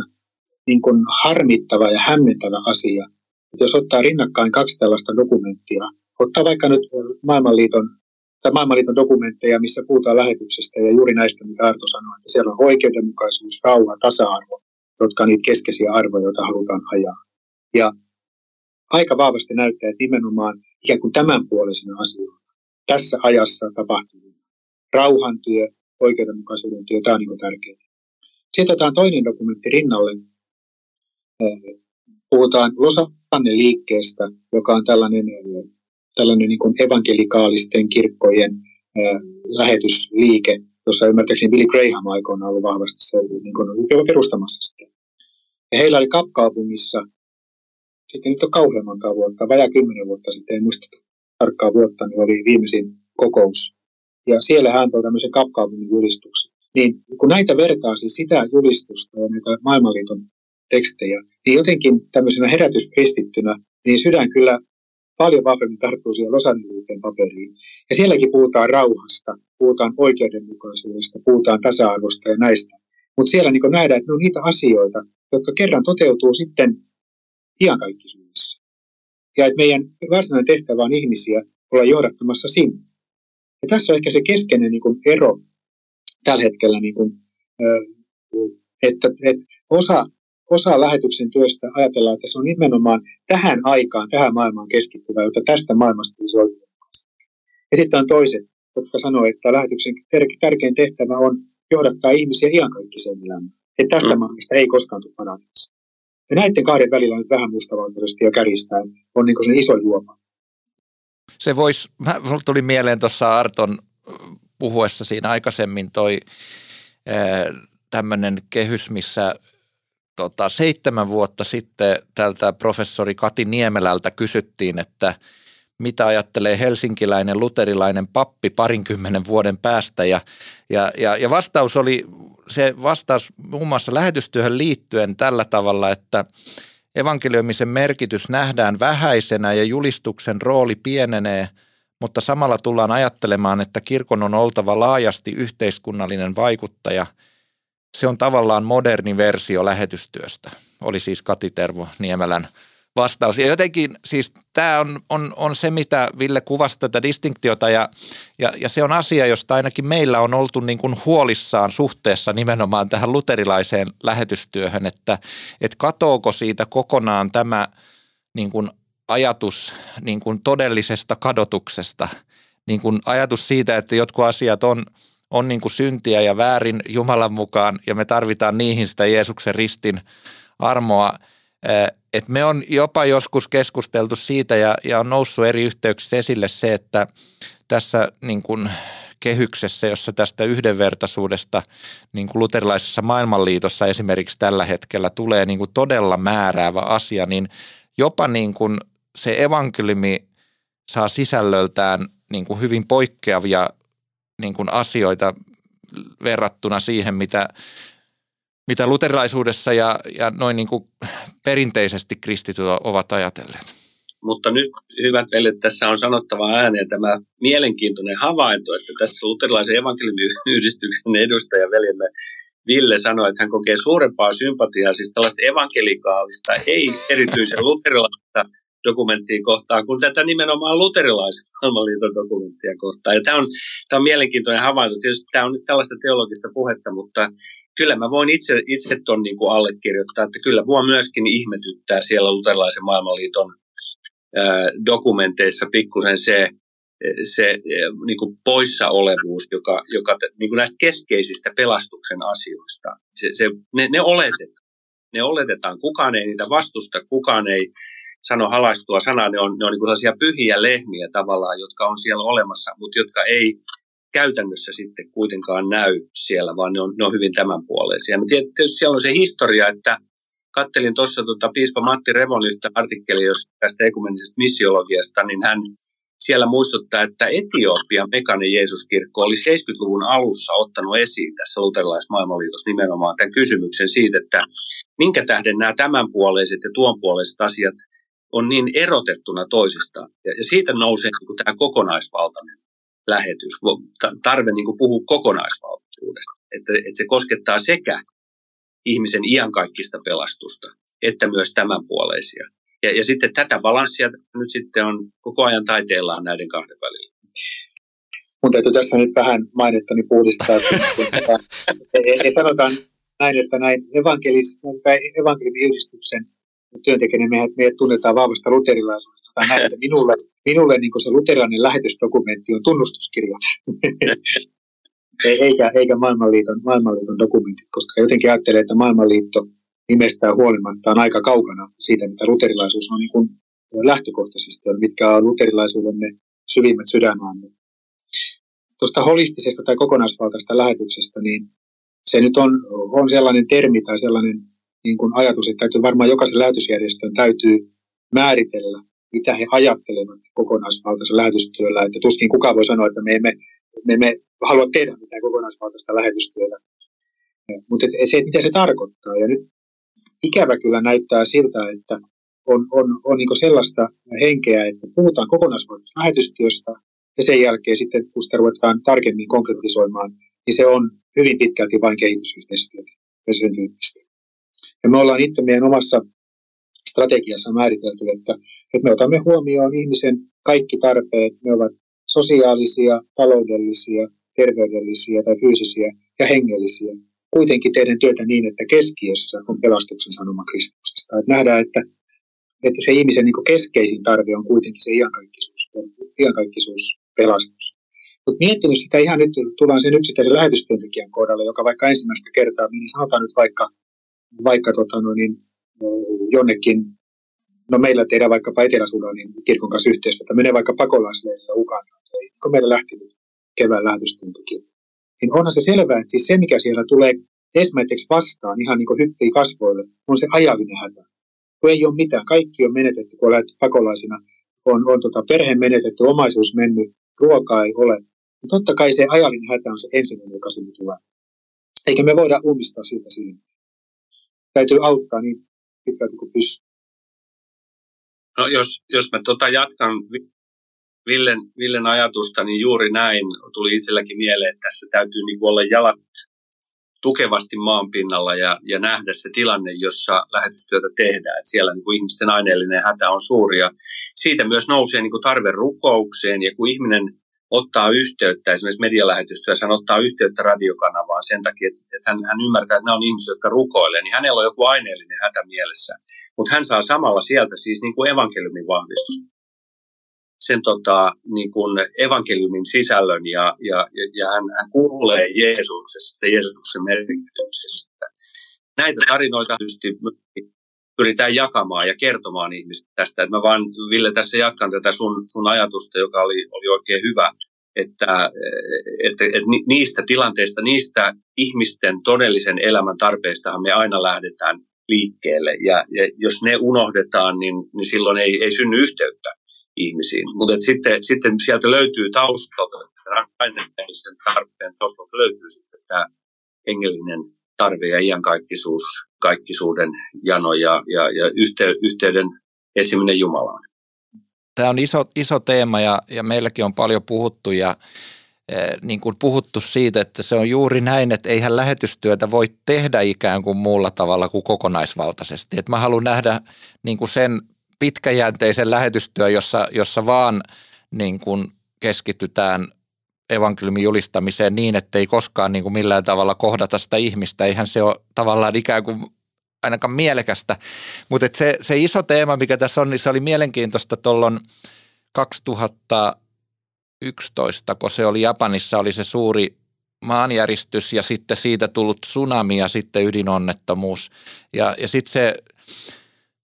niin kuin harmittava ja hämmentävä asia, että jos ottaa rinnakkain kaksi tällaista dokumenttia, ottaa vaikka nyt maailmanliiton, tai maailmanliiton dokumentteja, missä puhutaan lähetyksestä ja juuri näistä, mitä Arto sanoi, että siellä on oikeudenmukaisuus, rauha, tasa-arvo, jotka on niitä keskeisiä arvoja, joita halutaan ajaa. Ja aika vahvasti näyttää, että nimenomaan ikään kuin tämänpuolisena asioina tässä ajassa tapahtuu rauhantyö, oikeudenmukaisuuden työ, tämä on niin tärkeää. Sitten otetaan toinen dokumentti rinnalle. Puhutaan Losanne liikkeestä, joka on tällainen, tällainen niin kuin evankelikaalisten kirkkojen lähetysliike, jossa ymmärtääkseni Billy Graham aikoina ollut vahvasti se, niin kuin, perustamassa sitä. Ja heillä oli Kapkaupungissa sitten nyt on kauhean monta vuotta, vajaa kymmenen vuotta sitten, en muista tarkkaa vuotta, niin oli viimeisin kokous. Ja siellä hän toi tämmöisen kapkaupungin julistuksen. Niin kun näitä vertaa siis sitä julistusta ja näitä maailmanliiton tekstejä, niin jotenkin tämmöisenä herätyspristittynä, niin sydän kyllä paljon vahvemmin tarttuu siihen Losanne paperiin. Ja sielläkin puhutaan rauhasta, puhutaan oikeudenmukaisuudesta, puhutaan tasa-arvosta ja näistä. Mutta siellä niin nähdään, että ne on niitä asioita, jotka kerran toteutuu sitten iankaikkisuudessa. Ja että meidän varsinainen tehtävä on ihmisiä olla johdattamassa sinne. Ja tässä on ehkä se keskeinen niin kuin ero tällä hetkellä, niin kuin, että, että osa, osa lähetyksen työstä ajatellaan, että se on nimenomaan tähän aikaan, tähän maailmaan keskittyvä, jota tästä maailmasta tulisi oikeudenmukaisesti. Ja sitten on toiset, jotka sanoo, että lähetyksen tärkein tehtävä on johdattaa ihmisiä iankaikkiseen elämään. Että tästä mm. maailmasta ei koskaan tule parantaisi. Ja näiden kahden välillä nyt vähän mustavalkoisesti ja kärjistää on niin se iso juoma. Se voisi, minulle tuli mieleen tuossa Arton puhuessa siinä aikaisemmin toi tämmöinen kehys, missä tota, seitsemän vuotta sitten tältä professori Kati Niemelältä kysyttiin, että mitä ajattelee helsinkiläinen luterilainen pappi parinkymmenen vuoden päästä. Ja, ja, ja, ja vastaus oli se vastaus muun muassa lähetystyöhön liittyen tällä tavalla, että evankeliumisen merkitys nähdään vähäisenä ja julistuksen rooli pienenee, mutta samalla tullaan ajattelemaan, että kirkon on oltava laajasti yhteiskunnallinen vaikuttaja. Se on tavallaan moderni versio lähetystyöstä, oli siis Kati Tervo Niemelän vastaus. Ja jotenkin siis tämä on, on, on se, mitä Ville kuvasi tätä distinktiota ja, ja, ja se on asia, josta ainakin meillä on oltu niin kuin huolissaan suhteessa nimenomaan tähän luterilaiseen lähetystyöhön, että, että katoako siitä kokonaan tämä niin kuin ajatus niin kuin todellisesta kadotuksesta, niin kuin ajatus siitä, että jotkut asiat on, on niin kuin syntiä ja väärin Jumalan mukaan ja me tarvitaan niihin sitä Jeesuksen ristin armoa – Et me on jopa joskus keskusteltu siitä ja, ja on noussut eri yhteyksissä esille se, että tässä niin kuin kehyksessä, jossa tästä yhdenvertaisuudesta niin kuin luterilaisessa maailmanliitossa esimerkiksi tällä hetkellä tulee niin kuin todella määräävä asia, niin jopa niin kuin se evankeliumi saa sisällöltään niin kuin hyvin poikkeavia niin kuin asioita verrattuna siihen, mitä, mitä luterilaisuudessa ja, ja noin niin kuin perinteisesti kristityt ovat ajatelleet. Mutta nyt, hyvät veljet, tässä on sanottava ääneen tämä mielenkiintoinen havainto, että tässä luterilaisen evankelimiyhdistyksen edustaja veljemme Ville sanoi, että hän kokee suurempaa sympatiaa, siis tällaista evankelikaalista, ei erityisen luterilaista dokumenttia kohtaan, kuin tätä nimenomaan luterilaisen maailmanliiton dokumenttia kohtaan. Ja tämä on, tämä on mielenkiintoinen havainto. Tietysti tämä on nyt tällaista teologista puhetta, mutta kyllä mä voin itse, itse tuon niin allekirjoittaa, että kyllä mua myöskin ihmetyttää siellä luterilaisen maailmanliiton dokumenteissa pikkusen se, se niin kuin poissaolevuus, joka, joka niin kuin näistä keskeisistä pelastuksen asioista, se, se, ne, ne oletetaan. Ne oletetaan. Kukaan ei niitä vastusta, kukaan ei sano halaistua sanaa. Ne on, ne on niin sellaisia pyhiä lehmiä tavallaan, jotka on siellä olemassa, mutta jotka ei käytännössä sitten kuitenkaan näy siellä, vaan ne on, ne on hyvin tämänpuoleisia. Me tietysti siellä on se historia, että kattelin tuossa tota, piispa Matti Revon yhtä artikkelia tästä ekumenisesta missiologiasta, niin hän siellä muistuttaa, että Etiopian mekanen Jeesuskirkko oli 70-luvun alussa ottanut esiin tässä luterilaismaailmanliitossa nimenomaan tämän kysymyksen siitä, että minkä tähden nämä tämänpuoleiset ja tuonpuoleiset asiat on niin erotettuna toisistaan. Ja, ja siitä nousee niin kuin tämä kokonaisvaltainen lähetys, tarve niin kuin puhua kokonaisvaltaisuudesta, että, että se koskettaa sekä ihmisen iankaikkista pelastusta, että myös tämänpuoleisia. Ja, ja sitten tätä balanssia nyt sitten on koko ajan taiteillaan näiden kahden välillä. Mun täytyy tässä nyt vähän mainettani puhdistaa. että sanotaan näin, että näin evankelis, evankelimiyhdistyksen työntekijänä meidät, meidät tunnetaan vahvasta luterilaisuudesta. Tai näin, että minulle, minulle niin se luterilainen lähetysdokumentti on tunnustuskirjat. eikä, eikä maailmanliiton, maailmanliiton dokumentit, koska jotenkin ajattelee, että maailmanliitto nimestään huolimatta on aika kaukana siitä, mitä luterilaisuus on niin kuin lähtökohtaisesti, mitkä on luterilaisuudemme syvimmät sydämaamme. Tuosta holistisesta tai kokonaisvaltaista lähetyksestä, niin se nyt on, on sellainen termi tai sellainen niin kuin ajatus, että täytyy varmaan jokaisen lähetysjärjestön täytyy määritellä, mitä he ajattelevat kokonaisvaltaisella lähetystyöllä. Että tuskin kukaan voi sanoa, että me emme, me emme halua tehdä mitään kokonaisvaltaista lähetystyötä. Mutta se, mitä se tarkoittaa. Ja nyt ikävä kyllä näyttää siltä, että on, on, on niin sellaista henkeä, että puhutaan kokonaisvaltaisesta lähetystyöstä, ja sen jälkeen sitten, kun sitä ruvetaan tarkemmin konkretisoimaan, niin se on hyvin pitkälti vain kehitysyhteistyötä ja sen tyyppistä. Ja me ollaan itse meidän omassa strategiassa määritelty, että, että me otamme huomioon ihmisen kaikki tarpeet. Ne ovat sosiaalisia, taloudellisia, terveydellisiä tai fyysisiä ja hengellisiä. Kuitenkin teidän työtä niin, että keskiössä on pelastuksen sanoma Kristuksesta. Että nähdään, että, että se ihmisen niin keskeisin tarve on kuitenkin se iankaikkisuus, iankaikkisuus pelastus. Mutta miettinyt sitä ihan nyt, tullaan sen yksittäisen lähetystyöntekijän kohdalla, joka vaikka ensimmäistä kertaa, niin sanotaan nyt vaikka vaikka tota, no, niin, jonnekin, no meillä tehdään vaikkapa Etelä-Sudanin kirkon kanssa yhteistyötä, menee vaikka pakolaisleirillä Ugandaan, kun meillä lähti kevään lähetystyöntekijä. Niin onhan se selvää, että siis se, mikä siellä tulee esimerkiksi vastaan, ihan niin kuin hyppii kasvoille, on se ajallinen hätä. Kun ei ole mitään, kaikki on menetetty, kun olet pakolaisina, on, on tota, perhe menetetty, omaisuus mennyt, ruokaa ei ole. Ja totta kai se ajallinen hätä on se ensimmäinen, joka sinne tulee. Eikä me voida ummistaa siitä siihen täytyy auttaa niin pitkälti kuin pystyy. No jos, jos mä tota jatkan Villen, Villen ajatusta, niin juuri näin tuli itselläkin mieleen, että tässä täytyy niin olla jalat tukevasti maan pinnalla ja, ja nähdä se tilanne, jossa lähetystyötä tehdään. Että siellä niin kuin ihmisten aineellinen hätä on suuri ja siitä myös nousee niin kuin tarve rukoukseen ja kun ihminen ottaa yhteyttä, esimerkiksi medialähetystyössä hän ottaa yhteyttä radiokanavaan sen takia, että, että hän, hän ymmärtää, että nämä on ihmisiä, jotka rukoilee, niin hänellä on joku aineellinen hätä mielessä. Mutta hän saa samalla sieltä siis niin kuin evankeliumin vahvistus. Sen tota, niin kuin evankeliumin sisällön ja, ja, ja hän, hän kuulee Jeesuksesta, Jeesuksen merkityksestä. Näitä tarinoita tietysti pyritään jakamaan ja kertomaan ihmisille tästä. Että mä vaan, Ville, tässä jatkan tätä sun, sun ajatusta, joka oli, oli oikein hyvä, että, että, että niistä tilanteista, niistä ihmisten todellisen elämän tarpeistahan me aina lähdetään liikkeelle. Ja, ja jos ne unohdetaan, niin, niin silloin ei, ei synny yhteyttä ihmisiin. Mutta sitten, sitten sieltä löytyy taustalta, rakenteellisen tarpeen taustalta löytyy sitten tämä hengellinen tarve ja iankaikkisuus, kaikkisuuden jano ja, ja, ja yhtey, yhteyden etsiminen Jumalaan. Tämä on iso, iso teema ja, ja meilläkin on paljon puhuttu ja eh, niin kuin puhuttu siitä, että se on juuri näin, että eihän lähetystyötä voi tehdä ikään kuin muulla tavalla kuin kokonaisvaltaisesti. Että mä haluan nähdä niin kuin sen pitkäjänteisen lähetystyön, jossa, jossa vaan niin kuin keskitytään evankeliumin julistamiseen niin, että ei koskaan niin kuin millään tavalla kohdata sitä ihmistä. Eihän se ole tavallaan ikään kuin ainakaan mielekästä. Mutta se, se iso teema, mikä tässä on, niin se oli mielenkiintoista tuolloin 2011, kun se oli Japanissa, oli se suuri maanjäristys ja sitten siitä tullut tsunami ja sitten ydinonnettomuus. Ja, ja sitten se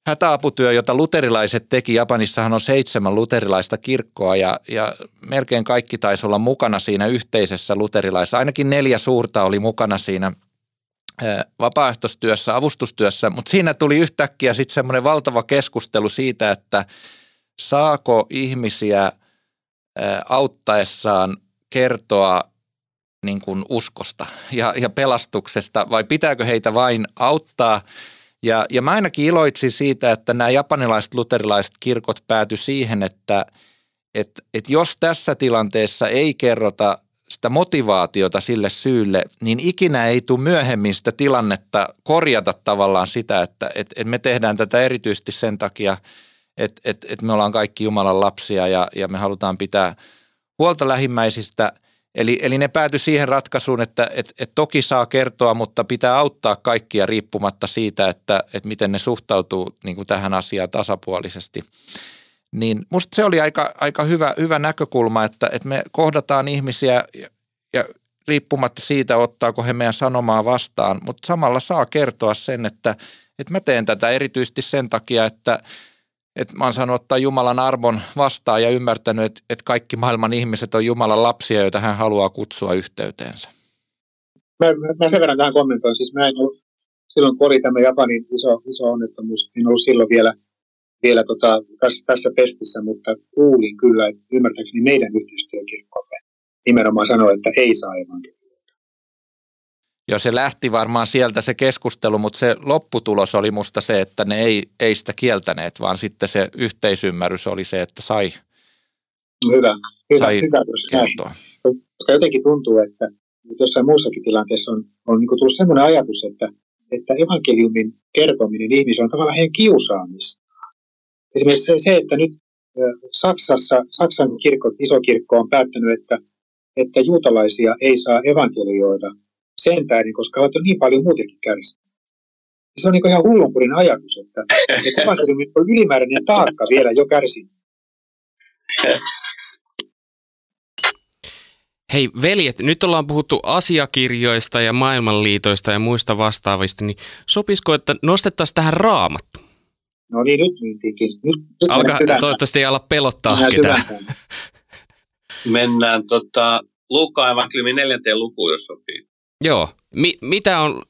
hätäaputyö, jota luterilaiset teki, Japanissahan on seitsemän luterilaista kirkkoa ja, ja melkein kaikki taisi olla mukana siinä yhteisessä luterilaisessa. Ainakin neljä suurta oli mukana siinä vapaaehtoistyössä, avustustyössä, mutta siinä tuli yhtäkkiä sitten semmoinen valtava keskustelu siitä, että saako ihmisiä auttaessaan kertoa niin kuin uskosta ja, ja pelastuksesta vai pitääkö heitä vain auttaa – ja, ja mä ainakin iloitsin siitä, että nämä japanilaiset luterilaiset kirkot pääty siihen, että et, et jos tässä tilanteessa ei kerrota sitä motivaatiota sille syylle, niin ikinä ei tule myöhemmin sitä tilannetta korjata tavallaan sitä, että et, et me tehdään tätä erityisesti sen takia, että et, et me ollaan kaikki Jumalan lapsia ja, ja me halutaan pitää huolta lähimmäisistä – Eli, eli ne päätyi siihen ratkaisuun, että et, et toki saa kertoa, mutta pitää auttaa kaikkia riippumatta siitä, että et miten ne suhtautuu niin kuin tähän asiaan tasapuolisesti. Niin musta se oli aika, aika hyvä, hyvä näkökulma, että, että me kohdataan ihmisiä ja, ja riippumatta siitä, ottaako he meidän sanomaa vastaan, mutta samalla saa kertoa sen, että, että mä teen tätä erityisesti sen takia, että – että mä oon saanut ottaa Jumalan armon vastaan ja ymmärtänyt, että, että kaikki maailman ihmiset on Jumalan lapsia, joita hän haluaa kutsua yhteyteensä. Mä, mä sen verran tähän kommentoin. Siis mä en ollut, silloin kun oli tämä Japanin iso, iso onnettomuus, en ollut silloin vielä, vielä tota, tässä, tässä pestissä, mutta kuulin kyllä, että ymmärtääkseni meidän yhteistyökirkkomme nimenomaan sanoi, että ei saa evankeliumia Joo, se lähti varmaan sieltä se keskustelu, mutta se lopputulos oli musta se, että ne ei, ei sitä kieltäneet, vaan sitten se yhteisymmärrys oli se, että sai, hyvä, hyvä, sai hyvä kertoa. Koska jotenkin tuntuu, että jossain muussakin tilanteessa on, on niin tullut sellainen ajatus, että, että evankeliumin kertominen ihmisille on tavallaan heidän kiusaamista. Esimerkiksi se, se että nyt Saksassa, Saksan kirkko, iso kirkko on päättänyt, että, että juutalaisia ei saa evankelioida – sen tähden, koska ovat niin paljon muutenkin kärsineet. Se on niin ihan hullunkurin ajatus, että, että on ylimääräinen taakka vielä jo kärsinyt. Hei veljet, nyt ollaan puhuttu asiakirjoista ja maailmanliitoista ja muista vastaavista, niin sopisiko, että nostettaisiin tähän raamattu? No niin, nyt myyntiinkin. Nyt, nyt Alkaa, toivottavasti ei ala pelottaa Mennään ketään. Mennään tota, Luukkaan evankeliumin neljänteen lukuun, jos sopii. Joo. Mi- mitä on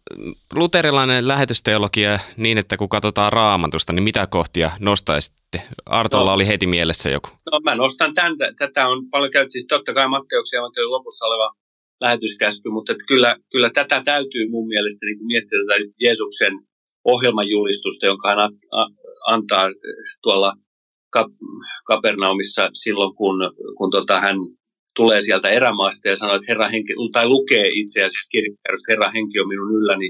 luterilainen lähetysteologia niin, että kun katsotaan raamatusta, niin mitä kohtia nostaisitte? Artolla no. oli heti mielessä joku. No mä nostan tämän. Tätä on paljon käyty, siis totta kai Matteuksen evankeliumin lopussa oleva lähetyskäsky, mutta että kyllä, kyllä tätä täytyy mun mielestä niin miettiä tätä Jeesuksen ohjelman julistusta, jonka hän antaa tuolla Kapernaumissa silloin, kun, kun tota, hän tulee sieltä erämaasta ja sanoo, että Herra henki, tai lukee itse asiassa kirjakairasta, Herra henki on minun ylläni,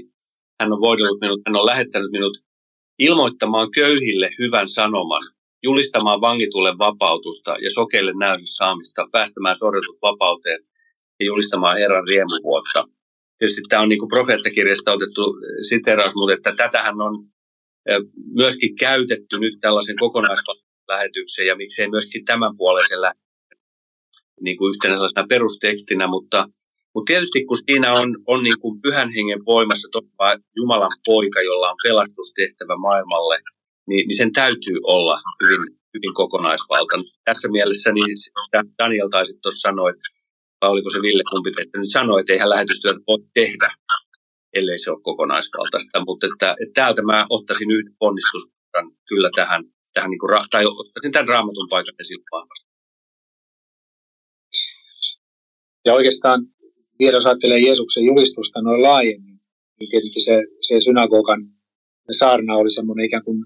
hän on voidellut minut, hän on lähettänyt minut ilmoittamaan köyhille hyvän sanoman, julistamaan vangitulle vapautusta ja sokeille näyssä saamista, päästämään sorjutut vapauteen ja julistamaan Herran riemuvuotta. Tietysti tämä on niin kuin profeettakirjasta otettu siteraus, mutta että tätähän on myöskin käytetty nyt tällaisen kokonaislähetyksen ja miksei myöskin tämän puoleisen niin kuin yhtenä sellaisena perustekstinä, mutta Mutta tietysti kun siinä on, on niin kuin pyhän hengen voimassa todella Jumalan poika, jolla on pelastustehtävä maailmalle, niin, niin sen täytyy olla hyvin, hyvin kokonaisvaltainen. Tässä mielessä niin Daniel taisi tuossa sanoa, vai oliko se Ville kumpi että nyt sanoi, että eihän lähetystyötä voi tehdä, ellei se ole kokonaisvaltaista. Mutta että, että täältä mä ottaisin yhden ponnistuspuran kyllä tähän, tähän niin kuin, tai ottaisin tämän raamatun paikan esille vahvasti. Ja oikeastaan vielä ajattelee Jeesuksen julistusta noin laajemmin, niin tietenkin se, se synagogan saarna oli semmoinen ikään kuin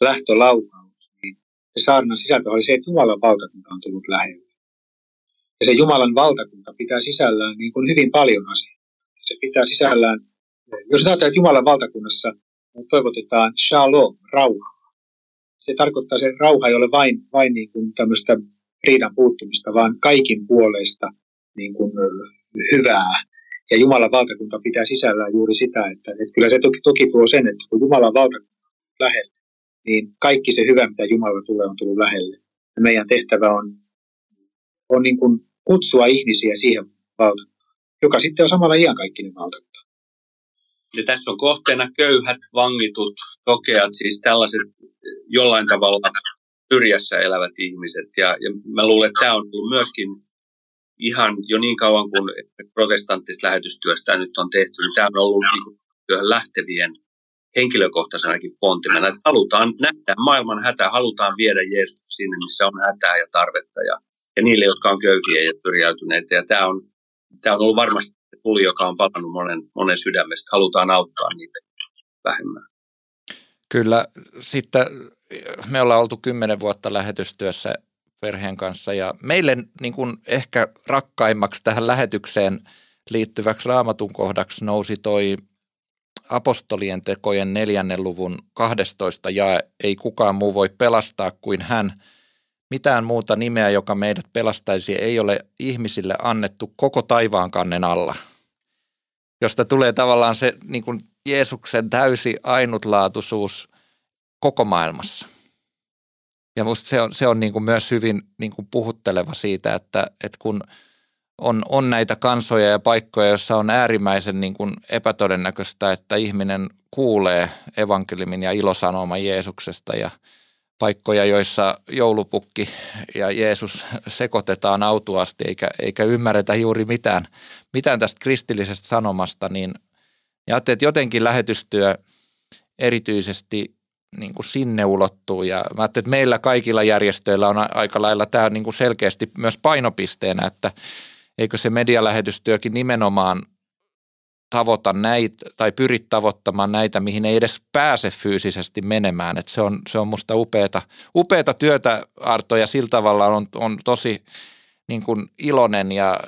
lähtölaukaus. Niin se saarnan sisältö oli se, että Jumalan valtakunta on tullut lähelle. Ja se Jumalan valtakunta pitää sisällään niin kuin hyvin paljon asioita. Se pitää sisällään, jos ajatellaan, että Jumalan valtakunnassa toivotetaan shalom, rauha. Se tarkoittaa, että se rauha ei ole vain, vain niin kuin tämmöistä riidan puuttumista, vaan kaikin puolesta niin kuin hyvää. Ja Jumalan valtakunta pitää sisällään juuri sitä, että, että kyllä se toki, toki tuo sen, että kun Jumalan valtakunta on lähellä, niin kaikki se hyvä, mitä Jumala tulee, on tullut lähelle. Ja meidän tehtävä on, on niin kuin kutsua ihmisiä siihen valtakuntaan, joka sitten on samalla iankaikkinen valtakunta. Ja tässä on kohteena köyhät, vangitut, sokeat, siis tällaiset jollain tavalla syrjässä elävät ihmiset. Ja, ja mä luulen, että tämä on ollut myöskin ihan jo niin kauan kuin protestanttista lähetystyöstä nyt on tehty, niin tämä on ollut niin työhön lähtevien henkilökohtaisenakin pontimena, että halutaan nähdä maailman hätä, halutaan viedä Jeesusta sinne, missä on hätää ja tarvetta ja, ja niille, jotka on köyhiä ja syrjäytyneitä. Ja tämä on, tämä on ollut varmasti tuli, joka on palannut monen, monen sydämestä. Halutaan auttaa niitä vähemmän. Kyllä, sitten me ollaan oltu kymmenen vuotta lähetystyössä perheen kanssa ja meille niin kuin ehkä rakkaimmaksi tähän lähetykseen liittyväksi raamatun kohdaksi nousi toi apostolien tekojen neljännen luvun 12 ja ei kukaan muu voi pelastaa kuin hän. Mitään muuta nimeä, joka meidät pelastaisi, ei ole ihmisille annettu koko taivaan kannen alla. Josta tulee tavallaan se niin kuin Jeesuksen täysi ainutlaatuisuus koko maailmassa. Ja musta se on, se on niin kuin myös hyvin niin kuin puhutteleva siitä, että, että kun on, on näitä kansoja ja paikkoja, joissa on äärimmäisen niin kuin epätodennäköistä, että ihminen kuulee evankeliumin ja ilosanoman Jeesuksesta ja paikkoja, joissa joulupukki ja Jeesus sekoitetaan autuasti eikä, eikä ymmärretä juuri mitään, mitään tästä kristillisestä sanomasta, niin ajattelin, että jotenkin lähetystyö erityisesti niin kuin sinne ulottuu. Ja mä että meillä kaikilla järjestöillä on aika lailla tämä niin kuin selkeästi myös painopisteenä, että eikö se medialähetystyökin nimenomaan tavoita näitä tai pyri tavoittamaan näitä, mihin ei edes pääse fyysisesti menemään. että se, on, se on musta upeata, upeata työtä Arto ja sillä tavalla on, on tosi niin kuin iloinen ja,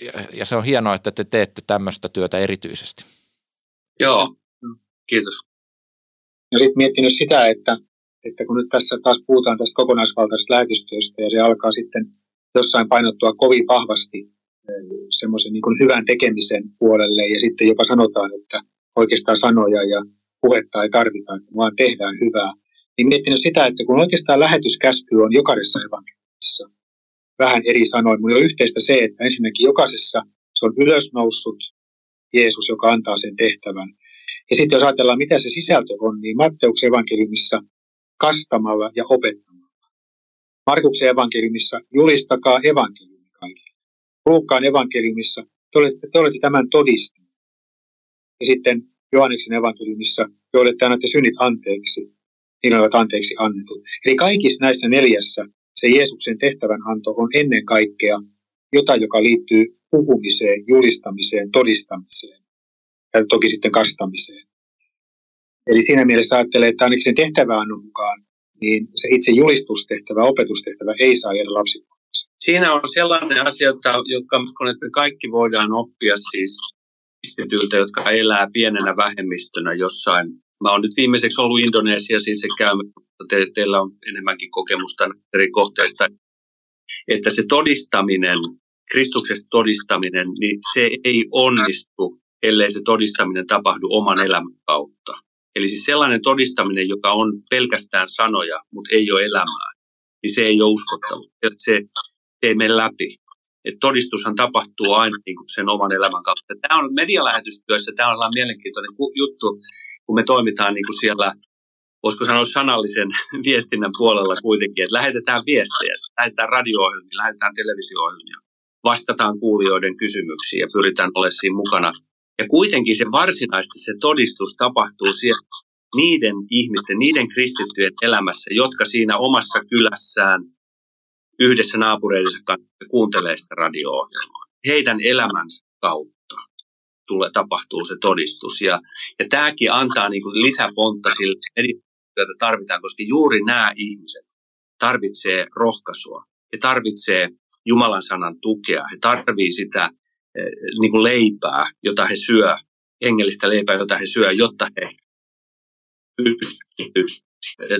ja, ja se on hienoa, että te teette tämmöistä työtä erityisesti. Joo, kiitos. Ja sitten miettinyt sitä, että, että kun nyt tässä taas puhutaan tästä kokonaisvaltaisesta lähetystyöstä ja se alkaa sitten jossain painottua kovin vahvasti semmoisen niin hyvän tekemisen puolelle ja sitten jopa sanotaan, että oikeastaan sanoja ja puhetta ei tarvita, vaan tehdään hyvää. Niin miettinyt sitä, että kun oikeastaan lähetyskäsky on jokaisessa evankeliumissa vähän eri sanoin, mutta on yhteistä se, että ensinnäkin jokaisessa se on ylösnoussut Jeesus, joka antaa sen tehtävän. Ja sitten jos ajatellaan, mitä se sisältö on, niin Matteuksen evankeliumissa kastamalla ja opettamalla. Markuksen evankeliumissa julistakaa evankeliumi kaikille. Luukkaan evankeliumissa te olette, te olette tämän todistaneet. Ja sitten Johanneksen evankeliumissa te olette annatte synnit anteeksi, niin ovat anteeksi annetut. Eli kaikissa näissä neljässä se Jeesuksen tehtävänanto on ennen kaikkea jotain, joka liittyy puhumiseen, julistamiseen, todistamiseen ja toki sitten kastamiseen. Eli siinä mielessä ajattelee, että ainakin sen tehtäväannon mukaan, niin se itse julistustehtävä, opetustehtävä ei saa jäädä lapsipuolelle. Siinä on sellainen asia, joka uskon, että me kaikki voidaan oppia siis kristityltä, jotka elää pienenä vähemmistönä jossain. Mä oon nyt viimeiseksi ollut Indonesiassa siis se käy, mutta te, teillä on enemmänkin kokemusta eri kohteista. Että se todistaminen, Kristuksesta todistaminen, niin se ei onnistu ellei se todistaminen tapahdu oman elämän kautta. Eli siis sellainen todistaminen, joka on pelkästään sanoja, mutta ei ole elämää, niin se ei ole uskottavaa. Se, ei mene läpi. että todistushan tapahtuu aina niin kuin sen oman elämän kautta. Tämä on medialähetystyössä, tämä on mielenkiintoinen juttu, kun me toimitaan niin kuin siellä, voisiko sanoa sanallisen viestinnän puolella kuitenkin, että lähetetään viestejä, lähetetään radio-ohjelmia, lähetetään televisio-ohjelmia, vastataan kuulijoiden kysymyksiin ja pyritään olemaan siinä mukana. Ja kuitenkin se varsinaisesti se todistus tapahtuu siellä niiden ihmisten, niiden kristittyjen elämässä, jotka siinä omassa kylässään yhdessä naapureidensa kanssa kuuntelee sitä radio-ohjelmaa. Heidän elämänsä kautta tulee, tapahtuu se todistus. Ja, ja tämäkin antaa niin kuin lisäpontta sille, jota tarvitaan, koska juuri nämä ihmiset tarvitsee rohkaisua. He tarvitsee Jumalan sanan tukea. He tarvitsevat sitä niin kuin leipää, jota he syö, hengellistä leipää, jota he syö, jotta he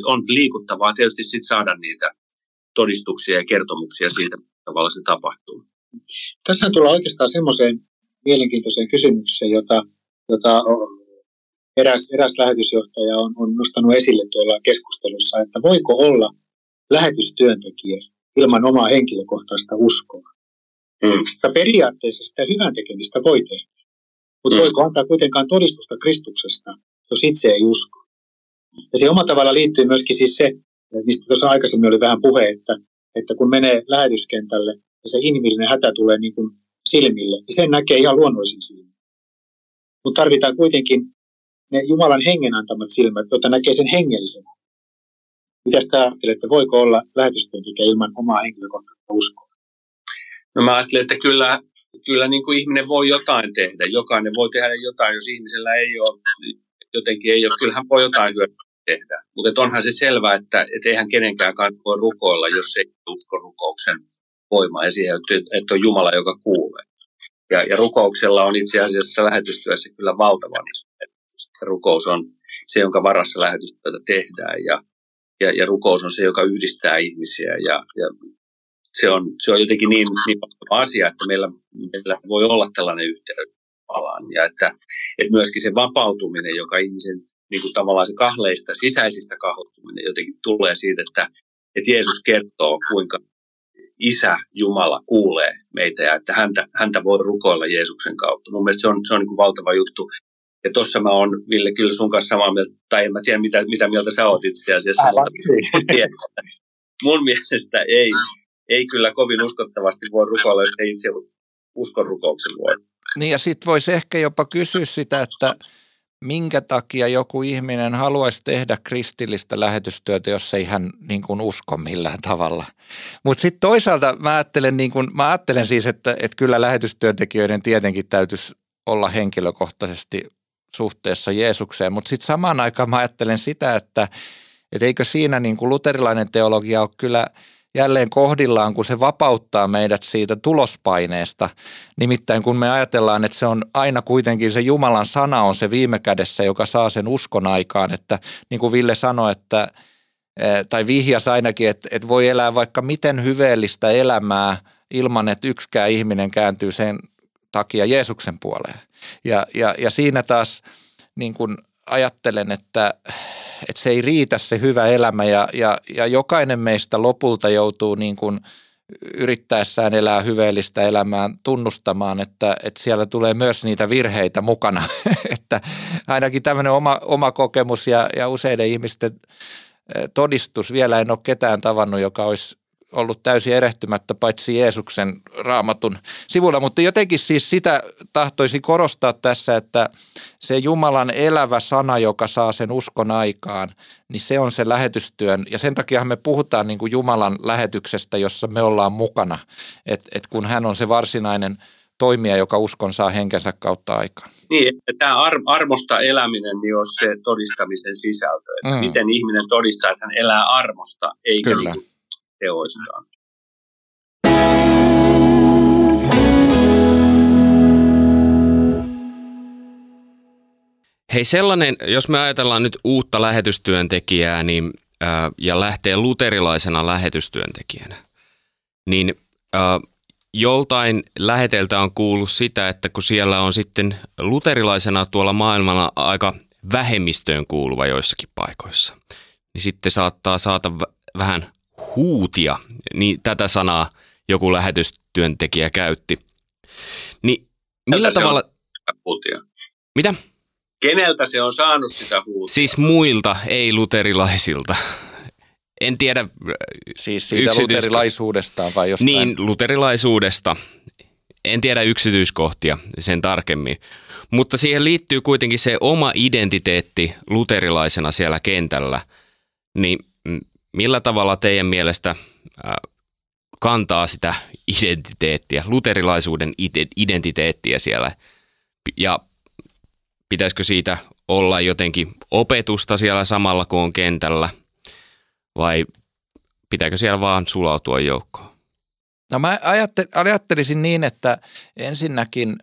on liikuttavaa tietysti sit saada niitä todistuksia ja kertomuksia siitä, tavalla se tapahtuu. Tässä tullaan oikeastaan semmoiseen mielenkiintoiseen kysymykseen, jota, jota eräs, eräs lähetysjohtaja on, on nostanut esille tuolla keskustelussa, että voiko olla lähetystyöntekijä ilman omaa henkilökohtaista uskoa. Mm. Periaatteessa sitä hyvän tekemistä voi tehdä, mutta mm. voiko antaa kuitenkaan todistusta Kristuksesta, jos itse ei usko. Ja se oma tavalla liittyy myöskin siis se, mistä tuossa aikaisemmin oli vähän puhe, että, että kun menee lähetyskentälle ja se inhimillinen hätä tulee niin kuin silmille, niin sen näkee ihan luonnollisin silmin. Mutta tarvitaan kuitenkin ne Jumalan hengen antamat silmät, jotta näkee sen hengellisen. Mitä sitä ajattelette, voiko olla lähetystyöntekijä ilman omaa henkilökohtaista uskoa? No mä ajattelen, että kyllä, kyllä niin kuin ihminen voi jotain tehdä. Jokainen voi tehdä jotain, jos ihmisellä ei ole, jotenkin ei ole, kyllähän voi jotain hyötyä tehdä. Mutta onhan se selvää, että et eihän kenenkään voi rukoilla, jos ei usko rukouksen voimaa ja siihen, että on Jumala, joka kuulee. Ja, ja rukouksella on itse asiassa lähetystyössä kyllä valtavan Rukous on se, jonka varassa lähetystyötä tehdään ja, ja, ja rukous on se, joka yhdistää ihmisiä ja, ja se, on, se on jotenkin niin, niin asia, että meillä, meillä voi olla tällainen yhteys alaan ja että, että myöskin se vapautuminen, joka ihmisen niin kuin tavallaan se kahleista, sisäisistä kahlettuminen jotenkin tulee siitä, että, että Jeesus kertoo, kuinka Isä Jumala kuulee meitä ja että häntä, häntä voi rukoilla Jeesuksen kautta. Mun mielestä se on, se on niin kuin valtava juttu. Ja tuossa mä oon, Ville, kyllä sun kanssa samaa mieltä, tai en mä tiedä, mitä, mitä mieltä sä oot itse asiassa, Älä, mutta mun mielestä ei, ei kyllä kovin uskottavasti voi rukoilla, jos ei itse uskon rukouksen voi. Niin ja sitten voisi ehkä jopa kysyä sitä, että minkä takia joku ihminen haluaisi tehdä kristillistä lähetystyötä, jos ei hän niin kuin usko millään tavalla. Mutta sitten toisaalta mä ajattelen, niin kuin, mä ajattelen siis, että, että kyllä lähetystyöntekijöiden tietenkin täytyisi olla henkilökohtaisesti suhteessa Jeesukseen, mutta sitten samaan aikaan mä ajattelen sitä, että, että eikö siinä niin kuin luterilainen teologia ole kyllä – jälleen kohdillaan, kun se vapauttaa meidät siitä tulospaineesta. Nimittäin kun me ajatellaan, että se on aina kuitenkin se Jumalan sana on se viime kädessä, joka saa sen uskon aikaan, että niin kuin Ville sanoi, että eh, tai vihjas ainakin, että, että voi elää vaikka miten hyveellistä elämää ilman, että yksikään ihminen kääntyy sen takia Jeesuksen puoleen. Ja, ja, ja siinä taas niin kuin ajattelen, että että se ei riitä se hyvä elämä ja, ja, ja jokainen meistä lopulta joutuu niin kuin yrittäessään elää hyveellistä elämää tunnustamaan, että, että siellä tulee myös niitä virheitä mukana. että ainakin tämmöinen oma, oma kokemus ja, ja useiden ihmisten todistus, vielä en ole ketään tavannut, joka olisi ollut täysin erehtymättä paitsi Jeesuksen raamatun sivulla, mutta jotenkin siis sitä tahtoisin korostaa tässä, että se Jumalan elävä sana, joka saa sen uskon aikaan, niin se on se lähetystyön ja sen takia me puhutaan niin kuin Jumalan lähetyksestä, jossa me ollaan mukana, että et kun hän on se varsinainen toimija, joka uskon saa henkensä kautta aikaan. Niin, että tämä ar- armosta eläminen niin on se todistamisen sisältö, että mm. miten ihminen todistaa, että hän elää armosta, eikä Kyllä. Niin teoistaan. Hei sellainen, jos me ajatellaan nyt uutta lähetystyöntekijää niin, ää, ja lähtee luterilaisena lähetystyöntekijänä, niin ää, joltain läheteltä on kuullut sitä, että kun siellä on sitten luterilaisena tuolla maailmalla aika vähemmistöön kuuluva joissakin paikoissa, niin sitten saattaa saata vähän huutia, niin tätä sanaa joku lähetystyöntekijä käytti. Niin millä Tältä se tavalla, on huutia. mitä? Keneltä se on saanut sitä huutia? Siis muilta, ei luterilaisilta. En tiedä, Siis siitä Yksityisko- luterilaisuudestaan vai jostain? niin luterilaisuudesta. En tiedä yksityiskohtia sen tarkemmin. Mutta siihen liittyy kuitenkin se oma identiteetti luterilaisena siellä kentällä. Niin millä tavalla teidän mielestä kantaa sitä identiteettiä, luterilaisuuden ide- identiteettiä siellä? Ja pitäisikö siitä olla jotenkin opetusta siellä samalla kuin on kentällä? Vai pitääkö siellä vaan sulautua joukkoon? No mä ajatte- ajattelisin niin, että ensinnäkin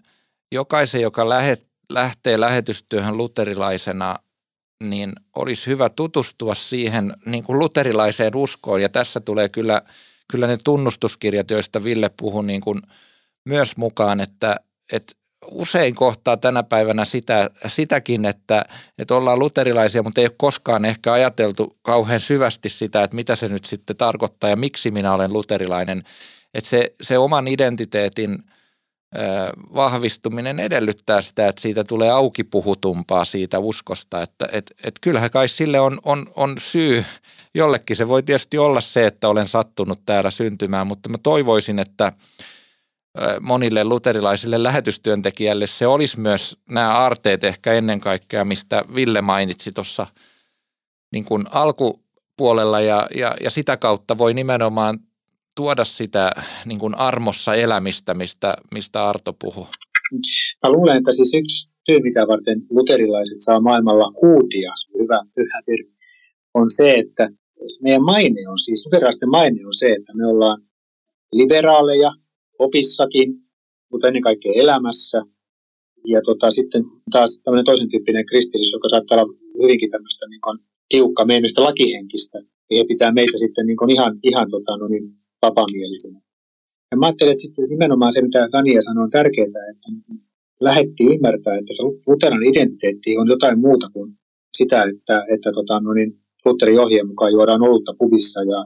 jokaisen, joka lähet, lähtee lähetystyöhön luterilaisena, niin olisi hyvä tutustua siihen niin kuin luterilaiseen uskoon. Ja tässä tulee kyllä, kyllä ne tunnustuskirjat, joista Ville puhui niin kuin myös mukaan, että, että usein kohtaa tänä päivänä sitä, sitäkin, että, että ollaan luterilaisia, mutta ei ole koskaan ehkä ajateltu kauhean syvästi sitä, että mitä se nyt sitten tarkoittaa ja miksi minä olen luterilainen. Että se, se oman identiteetin vahvistuminen edellyttää sitä, että siitä tulee auki puhutumpaa siitä uskosta. Että et, et kyllähän kai sille on, on, on syy. Jollekin se voi tietysti olla se, että olen sattunut täällä syntymään, mutta mä toivoisin, että monille luterilaisille lähetystyöntekijälle se olisi myös nämä aarteet ehkä ennen kaikkea, mistä Ville mainitsi tuossa niin kuin alkupuolella ja, ja, ja sitä kautta voi nimenomaan tuoda sitä niin kuin armossa elämistä, mistä, mistä Arto puhui. Mä luulen, että siis yksi syy, mitä varten luterilaiset saa maailmalla on hyvä, hyvä termi, on se, että meidän maine on siis, luterilaisten maine on se, että me ollaan liberaaleja opissakin, mutta ennen kaikkea elämässä. Ja tota, sitten taas tämmöinen toisen tyyppinen kristillisyys, joka saattaa olla hyvinkin tämmöistä niin kuin, tiukka meistä lakihenkistä, niin he pitää meitä sitten niin kuin ihan, ihan tota, no niin, vapaamielisenä. Ja mä ajattelen, että sitten nimenomaan se, mitä Tania sanoi, on tärkeää, että lähettiin ymmärtää, että se luteran identiteetti on jotain muuta kuin sitä, että, että tota, no niin, Lutherin ohjeen mukaan juodaan olutta pubissa ja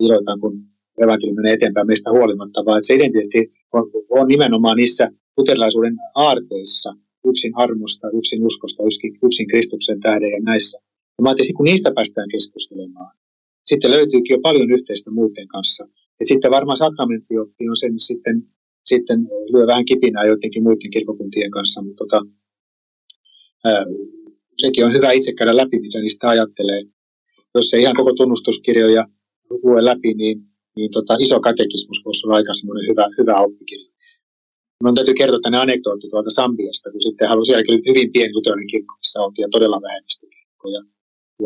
iloitaan, kun evankeliumi menee eteenpäin meistä huolimatta, vaan että se identiteetti on, on nimenomaan niissä luterilaisuuden aarteissa, yksin armosta, yksin uskosta, yksin, yksin Kristuksen tähden ja näissä. Ja mä ajattelin, kun niistä päästään keskustelemaan, sitten löytyykin jo paljon yhteistä muuten kanssa. Et sitten varmaan sakramenttioppi on sen sitten, sitten lyö vähän kipinää joidenkin muiden kirkokuntien kanssa, mutta tota, ää, sekin on hyvä itse käydä läpi, mitä niistä ajattelee. Jos ei ihan koko tunnustuskirjoja lue läpi, niin, niin tota, iso katekismus voisi olla aika semmoinen hyvä, hyvä oppikirja. Minun täytyy kertoa tänne anekdootti tuolta Sambiasta, kun sitten halusin, sielläkin oli hyvin pieni luterilainen kirkko, missä oltiin ja todella vähemmistökirkko. Ja,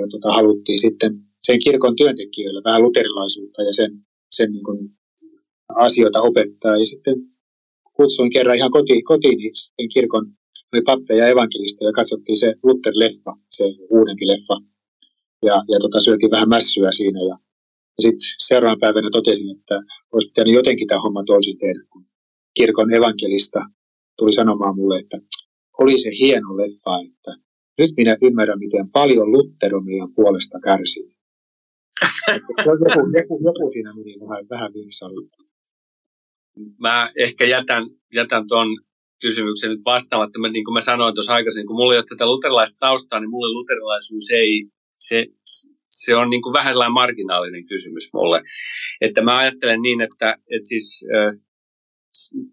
ja tota, haluttiin sitten sen kirkon työntekijöille vähän luterilaisuutta ja sen, sen niin kuin asioita opettaa. Ja sitten kutsuin kerran ihan kotiin, kotiin sen kirkon oli pappeja ja evankelista ja katsottiin se Luther-leffa, se uudempi leffa. Ja, ja tota, syötiin vähän mässyä siinä ja, ja sitten seuraavan päivänä totesin, että olisi pitänyt jotenkin tämä homma toisin tehdä, kun kirkon evankelista tuli sanomaan mulle, että oli se hieno leffa, että nyt minä ymmärrän, miten paljon Luther on meidän puolesta kärsinyt. Joku, joku, joku siinä meni vähän, vähän vinksalle. Mä ehkä jätän, jätän tuon kysymyksen nyt vastaamatta. Niin kuin mä sanoin tuossa aikaisemmin, kun mulla ei ole tätä luterilaista taustaa, niin mulle luterilaisuus ei, se, se on niin kuin vähän marginaalinen kysymys mulle. Että mä ajattelen niin, että, että siis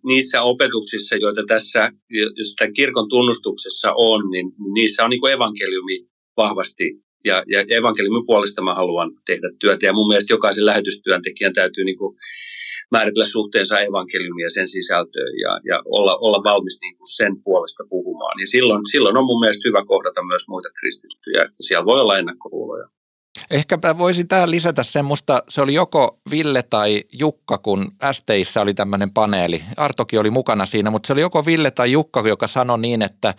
niissä opetuksissa, joita tässä, jos tämän kirkon tunnustuksessa on, niin niissä on niin kuin evankeliumi vahvasti ja, ja evankeliumin puolesta mä haluan tehdä työtä. Ja mun mielestä jokaisen lähetystyöntekijän täytyy niin kuin määritellä suhteensa evankeliumia sen sisältöön ja, ja olla, olla valmis niin kuin sen puolesta puhumaan. Ja silloin, silloon on mun mielestä hyvä kohdata myös muita kristittyjä, että siellä voi olla ennakkoluuloja. Ehkäpä voisin tähän lisätä sen, musta se oli joko Ville tai Jukka, kun STissä oli tämmöinen paneeli. Artokin oli mukana siinä, mutta se oli joko Ville tai Jukka, joka sanoi niin, että,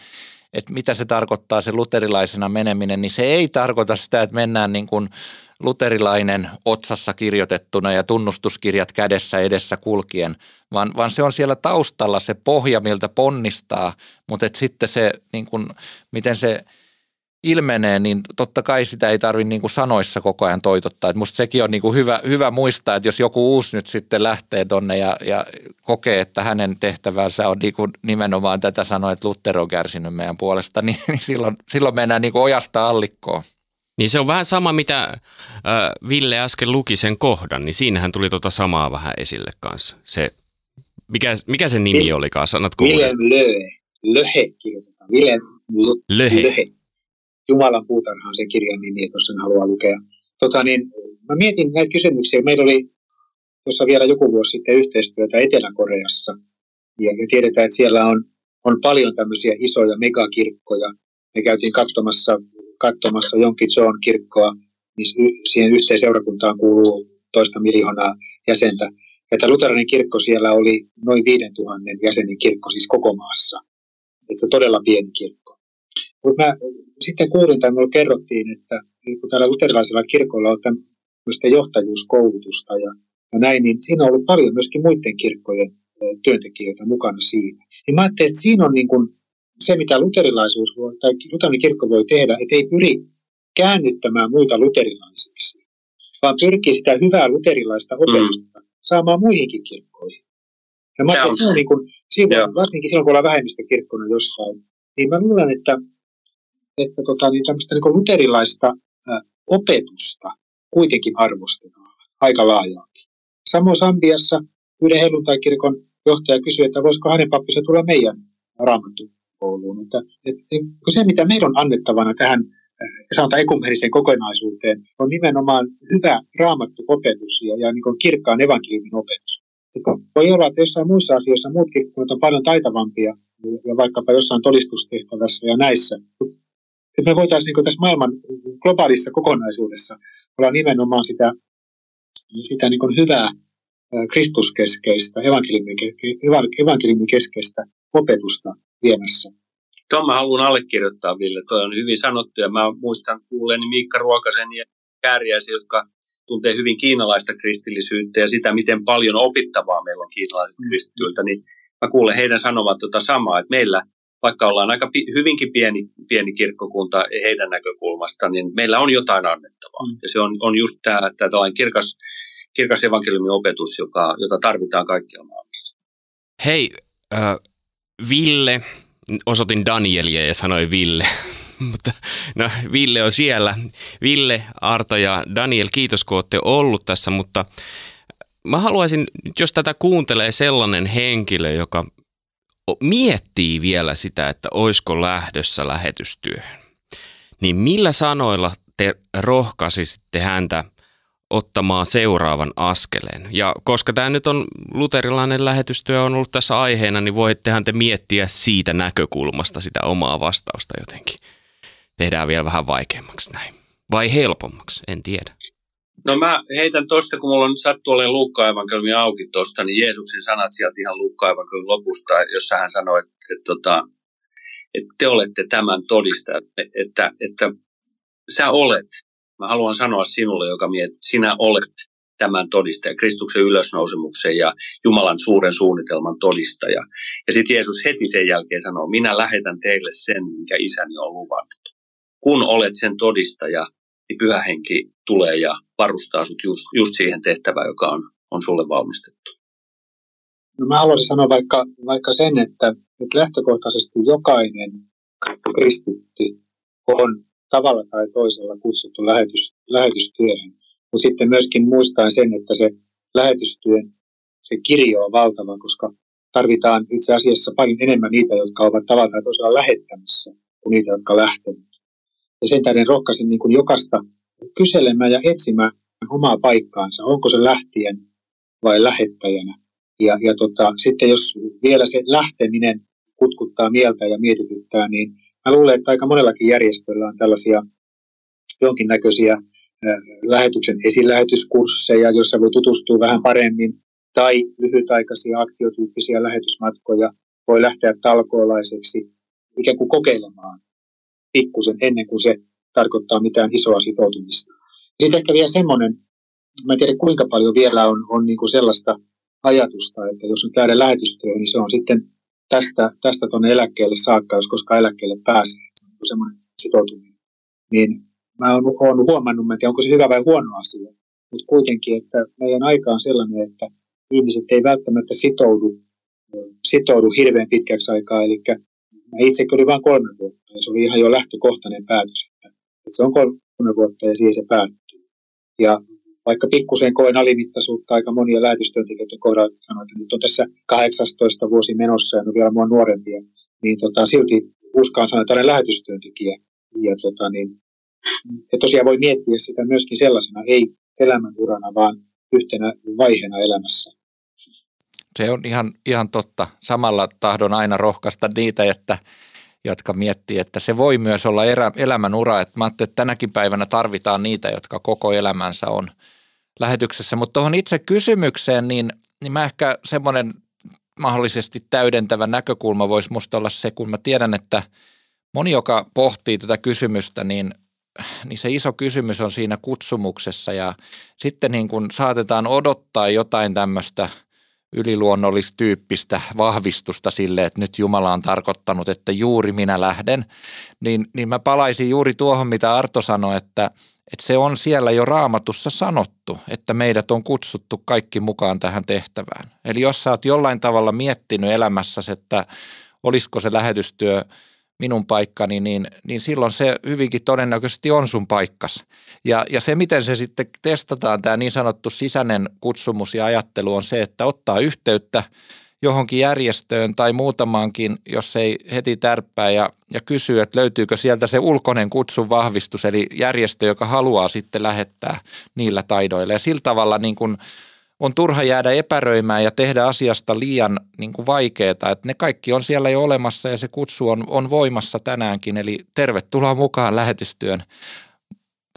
että mitä se tarkoittaa se luterilaisena meneminen, niin se ei tarkoita sitä, että mennään niin kuin luterilainen otsassa kirjoitettuna ja tunnustuskirjat kädessä edessä kulkien, vaan, vaan se on siellä taustalla se pohja, miltä ponnistaa, mutta sitten se, niin kuin, miten se ilmenee, niin totta kai sitä ei tarvitse niin sanoissa koko ajan toitottaa. Et musta sekin on niin kuin hyvä, hyvä muistaa, että jos joku uusi nyt sitten lähtee tonne ja, ja kokee, että hänen tehtävänsä on niin kuin nimenomaan tätä sanoa, että Luther on kärsinyt meidän puolesta, niin, niin silloin, silloin mennään niin kuin ojasta allikkoon. Niin se on vähän sama, mitä äh, Ville äsken luki sen kohdan, niin siinähän tuli tota samaa vähän esille kanssa. Se, mikä, mikä se nimi olikaan, sanotko Willem Löhe. Löhe kirjoitetaan. Willem Löhe. Löhe. Jumalan puutarha on se kirjan nimi, jos sen haluaa lukea. Tota, niin, mä mietin näitä kysymyksiä. Meillä oli tuossa vielä joku vuosi sitten yhteistyötä Etelä-Koreassa. Ja, ja tiedetään, että siellä on, on paljon tämmöisiä isoja megakirkkoja. Me käytiin katsomassa, katsomassa Jonkin John kirkkoa, niin siihen yhteiseurakuntaan kuuluu toista miljoonaa jäsentä. Ja tämä luterilainen kirkko siellä oli noin 5000 jäsenen kirkko, siis koko maassa. Että se todella pieni kirkko. Mutta mä sitten kuulin tai minulle kerrottiin, että kun täällä luterilaisella kirkolla on tämmöistä johtajuuskoulutusta ja, ja näin, niin siinä on ollut paljon myöskin muiden kirkkojen työntekijöitä mukana siinä. Niin mä ajattelin, että siinä on niin kuin se, mitä luterilaisuus voi, tai luterilainen kirkko voi tehdä, että ei pyri käännyttämään muita luterilaisiksi, vaan pyrkii sitä hyvää luterilaista mm. opetusta mm. saamaan muihinkin kirkkoihin. Ja mä ajattelin, että se on niin kuin, siinä, varsinkin silloin, kun ollaan vähemmistökirkkona jossain, niin mä luulen, että että tota, niin tämmöistä niin luterilaista opetusta kuitenkin arvostetaan aika laajalti. Samoin Sambiassa yhden helluntai-kirkon johtaja kysyi, että voisiko hänen pappinsa tulla meidän raamattukouluun. Että, että, että se, mitä meillä on annettavana tähän sanotaan ekumeniseen kokonaisuuteen, on nimenomaan hyvä raamattuopetus ja, ja niin kirkkaan evankeliumin opetus. Että voi olla, että jossain muissa asioissa muut kirkkoot on paljon taitavampia ja vaikkapa jossain todistustehtävässä ja näissä että me voitaisiin niin tässä maailman globaalissa kokonaisuudessa olla nimenomaan sitä, sitä niin hyvää kristuskeskeistä, evankeliumin keskeistä opetusta viemässä. Tuon mä haluan allekirjoittaa, Ville. Tuo on hyvin sanottu ja mä muistan kuulleeni Miikka Ruokasen ja Kääriäisen, jotka tuntee hyvin kiinalaista kristillisyyttä ja sitä, miten paljon opittavaa meillä on kiinalaisilta kristityiltä, niin mä kuulen heidän sanovan tuota samaa, että meillä vaikka ollaan aika pi- hyvinkin pieni, pieni kirkkokunta heidän näkökulmasta, niin meillä on jotain annettavaa. Mm. Ja se on, on just tämä, tämä tällainen kirkas, kirkas evankeliumin opetus, joka, jota tarvitaan kaikkialla maailmassa. Hei, äh, Ville, osoitin Danielia ja sanoin Ville, mutta no, Ville on siellä. Ville, Arto ja Daniel, kiitos kun olette ollut tässä, mutta mä haluaisin, jos tätä kuuntelee sellainen henkilö, joka miettii vielä sitä, että oisko lähdössä lähetystyöhön, niin millä sanoilla te rohkaisisitte häntä ottamaan seuraavan askeleen? Ja koska tämä nyt on luterilainen lähetystyö on ollut tässä aiheena, niin voittehan te miettiä siitä näkökulmasta sitä omaa vastausta jotenkin. Tehdään vielä vähän vaikeammaksi näin. Vai helpommaksi, en tiedä. No mä heitän tuosta, kun mulla on sattu olemaan Luukka evankeliumi auki tuosta, niin Jeesuksen sanat sieltä ihan Luukka lopusta, jossa hän sanoi, että, että, tota, että, että te olette tämän todistajat, että, että, että sä olet, mä haluan sanoa sinulle, joka mietit, sinä olet tämän todistaja, Kristuksen ylösnousemuksen ja Jumalan suuren suunnitelman todistaja. Ja sitten Jeesus heti sen jälkeen sanoo, minä lähetän teille sen, minkä isäni on luvannut. Kun olet sen todistaja, niin pyhä henki tulee ja varustaa sut just, just siihen tehtävään, joka on, on sulle valmistettu. No mä haluaisin sanoa vaikka, vaikka sen, että, että lähtökohtaisesti jokainen kristitty on tavalla tai toisella kutsuttu lähetys, lähetystyöhön. Mutta sitten myöskin muistaa sen, että se lähetystyön se kirjo on valtava, koska tarvitaan itse asiassa paljon enemmän niitä, jotka ovat tavalla tai toisella lähettämässä, kuin niitä, jotka lähtevät. Ja sen tähden rohkaisin niin jokaista kyselemään ja etsimään omaa paikkaansa, onko se lähtien vai lähettäjänä. Ja, ja tota, sitten jos vielä se lähteminen kutkuttaa mieltä ja mietityttää, niin mä luulen, että aika monellakin järjestöllä on tällaisia jonkinnäköisiä lähetyksen esilähetyskursseja, joissa voi tutustua vähän paremmin, tai lyhytaikaisia aktiotyyppisiä lähetysmatkoja, voi lähteä talkoolaiseksi, ikään kuin kokeilemaan pikkusen ennen kuin se tarkoittaa mitään isoa sitoutumista. Sitten ehkä vielä semmoinen, mä en tiedä kuinka paljon vielä on, on niin kuin sellaista ajatusta, että jos on käydä lähetystyöhön, niin se on sitten tästä, tästä tuonne eläkkeelle saakka, jos koska eläkkeelle pääsee. Se on semmoinen sitoutuminen. niin mä oon, oon huomannut, että onko se hyvä vai huono asia, mutta kuitenkin, että meidän aika on sellainen, että ihmiset ei välttämättä sitoudu, sitoudu hirveän pitkäksi aikaa, eli mä itse oli vain kolme vuotta, se oli ihan jo lähtökohtainen päätös, että se on kolme vuotta ja siihen se päättyy. Ja vaikka pikkusen koen alimittaisuutta aika monia lähetystyöntekijöiden kohdalla, sanoin, että nyt on tässä 18 vuosi menossa ja on vielä mua nuorempia, niin tota, silti uskaan sanoa, että olen lähetystyöntekijä. Ja tota, niin, ja tosiaan voi miettiä sitä myöskin sellaisena, ei elämänurana, vaan yhtenä vaiheena elämässä. Se on ihan, ihan totta. Samalla tahdon aina rohkaista niitä, että jotka miettii, että se voi myös olla erä, elämän ura. Että mä että tänäkin päivänä tarvitaan niitä, jotka koko elämänsä on lähetyksessä. Mutta tuohon itse kysymykseen, niin, niin mä ehkä semmoinen mahdollisesti täydentävä näkökulma voisi musta olla se, kun mä tiedän, että moni, joka pohtii tätä kysymystä, niin, niin se iso kysymys on siinä kutsumuksessa ja sitten niin kun saatetaan odottaa jotain tämmöistä – yliluonnollistyyppistä vahvistusta sille, että nyt Jumala on tarkoittanut, että juuri minä lähden, niin, niin mä palaisin juuri tuohon, mitä Arto sanoi, että, että se on siellä jo raamatussa sanottu, että meidät on kutsuttu kaikki mukaan tähän tehtävään. Eli jos sä oot jollain tavalla miettinyt elämässäsi, että olisiko se lähetystyö – minun paikkani, niin, niin silloin se hyvinkin todennäköisesti on sun paikkas. Ja, ja se, miten se sitten testataan, tämä niin sanottu sisäinen kutsumus ja ajattelu on se, että ottaa yhteyttä johonkin järjestöön tai muutamaankin, jos ei heti tärppää ja, ja kysyy, että löytyykö sieltä se ulkoinen kutsun vahvistus, eli järjestö, joka haluaa sitten lähettää niillä taidoilla. Ja sillä tavalla niin kuin on turha jäädä epäröimään ja tehdä asiasta liian niin kuin vaikeaa. Että ne kaikki on siellä jo olemassa ja se kutsu on, on voimassa tänäänkin. Eli tervetuloa mukaan lähetystyön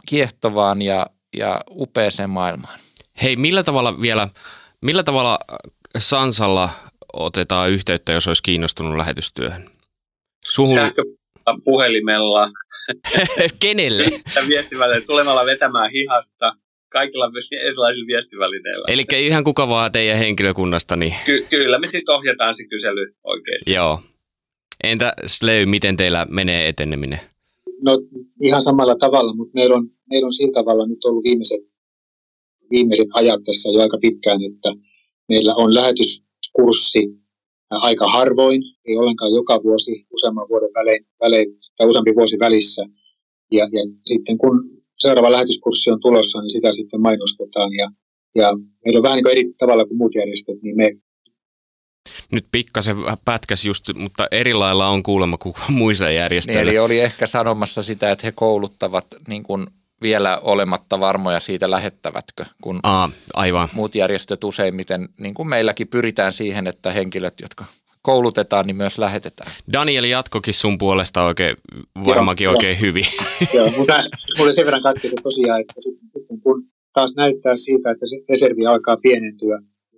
kiehtovaan ja, ja upeeseen maailmaan. Hei, millä tavalla vielä, millä tavalla Sansalla otetaan yhteyttä, jos olisi kiinnostunut lähetystyöhön? Suhun... Sähkö puhelimella. Kenelle? Viestivälineellä tulemalla vetämään hihasta kaikilla erilaisilla viestivälineillä. Eli ihan kuka vaan teidän henkilökunnasta. Niin... Ky- kyllä me sitten ohjataan se kysely oikein. Joo. Entä Sleu, miten teillä menee eteneminen? No ihan samalla tavalla, mutta meillä on, meillä on sillä tavalla nyt ollut viimeiset, viimeiset ajat tässä jo aika pitkään, että meillä on lähetyskurssi aika harvoin, ei ollenkaan joka vuosi, useamman vuoden välein, välein tai useampi vuosi välissä. Ja, ja sitten kun seuraava lähetyskurssi on tulossa, niin sitä sitten mainostetaan. Ja, ja meillä on vähän niin kuin eri tavalla kuin muut järjestöt, niin me nyt pikkasen pätkäs just, mutta eri lailla on kuulemma kuin muissa järjestöillä. Niin, eli oli ehkä sanomassa sitä, että he kouluttavat niin kuin vielä olematta varmoja siitä lähettävätkö, kun Aa, aivan. muut järjestöt useimmiten, niin kuin meilläkin pyritään siihen, että henkilöt, jotka koulutetaan, niin myös lähetetään. Daniel jatkokin sun puolesta oikein, varmaankin joo, oikein joo. hyvin. Joo, mutta mulle sen verran katki se tosiaan, että sitten, kun taas näyttää siitä, että se reservi alkaa pienentyä,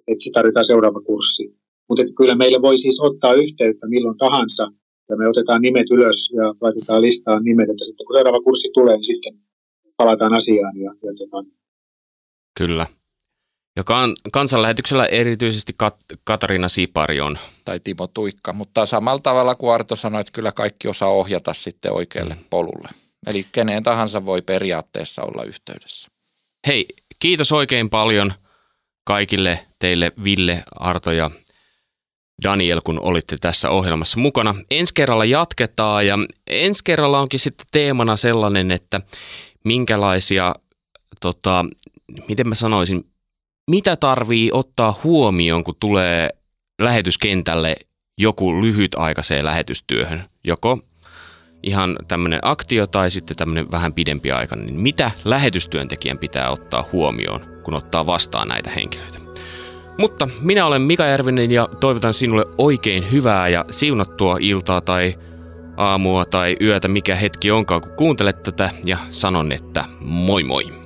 että se tarvitaan seuraava kurssi. Mutta kyllä meille voi siis ottaa yhteyttä milloin tahansa, ja me otetaan nimet ylös ja laitetaan listaan nimet, että sitten kun seuraava kurssi tulee, niin sitten palataan asiaan. Ja, ja tota... Kyllä. Ja kan, kansanlähetyksellä erityisesti Kat- Katariina Sipari on. Tai Timo Tuikka, mutta samalla tavalla kuin Arto sanoi, että kyllä kaikki osaa ohjata sitten oikealle mm. polulle. Eli keneen tahansa voi periaatteessa olla yhteydessä. Hei, kiitos oikein paljon kaikille teille Ville, Arto ja Daniel, kun olitte tässä ohjelmassa mukana. Ensi kerralla jatketaan ja ensi kerralla onkin sitten teemana sellainen, että minkälaisia, tota, miten mä sanoisin, mitä tarvii ottaa huomioon, kun tulee lähetyskentälle joku lyhytaikaiseen lähetystyöhön, joko ihan tämmöinen aktio tai sitten tämmöinen vähän pidempi aika, niin mitä lähetystyöntekijän pitää ottaa huomioon, kun ottaa vastaan näitä henkilöitä. Mutta minä olen Mika Järvinen ja toivotan sinulle oikein hyvää ja siunattua iltaa tai aamua tai yötä, mikä hetki onkaan, kun kuuntelet tätä ja sanon, että moi moi.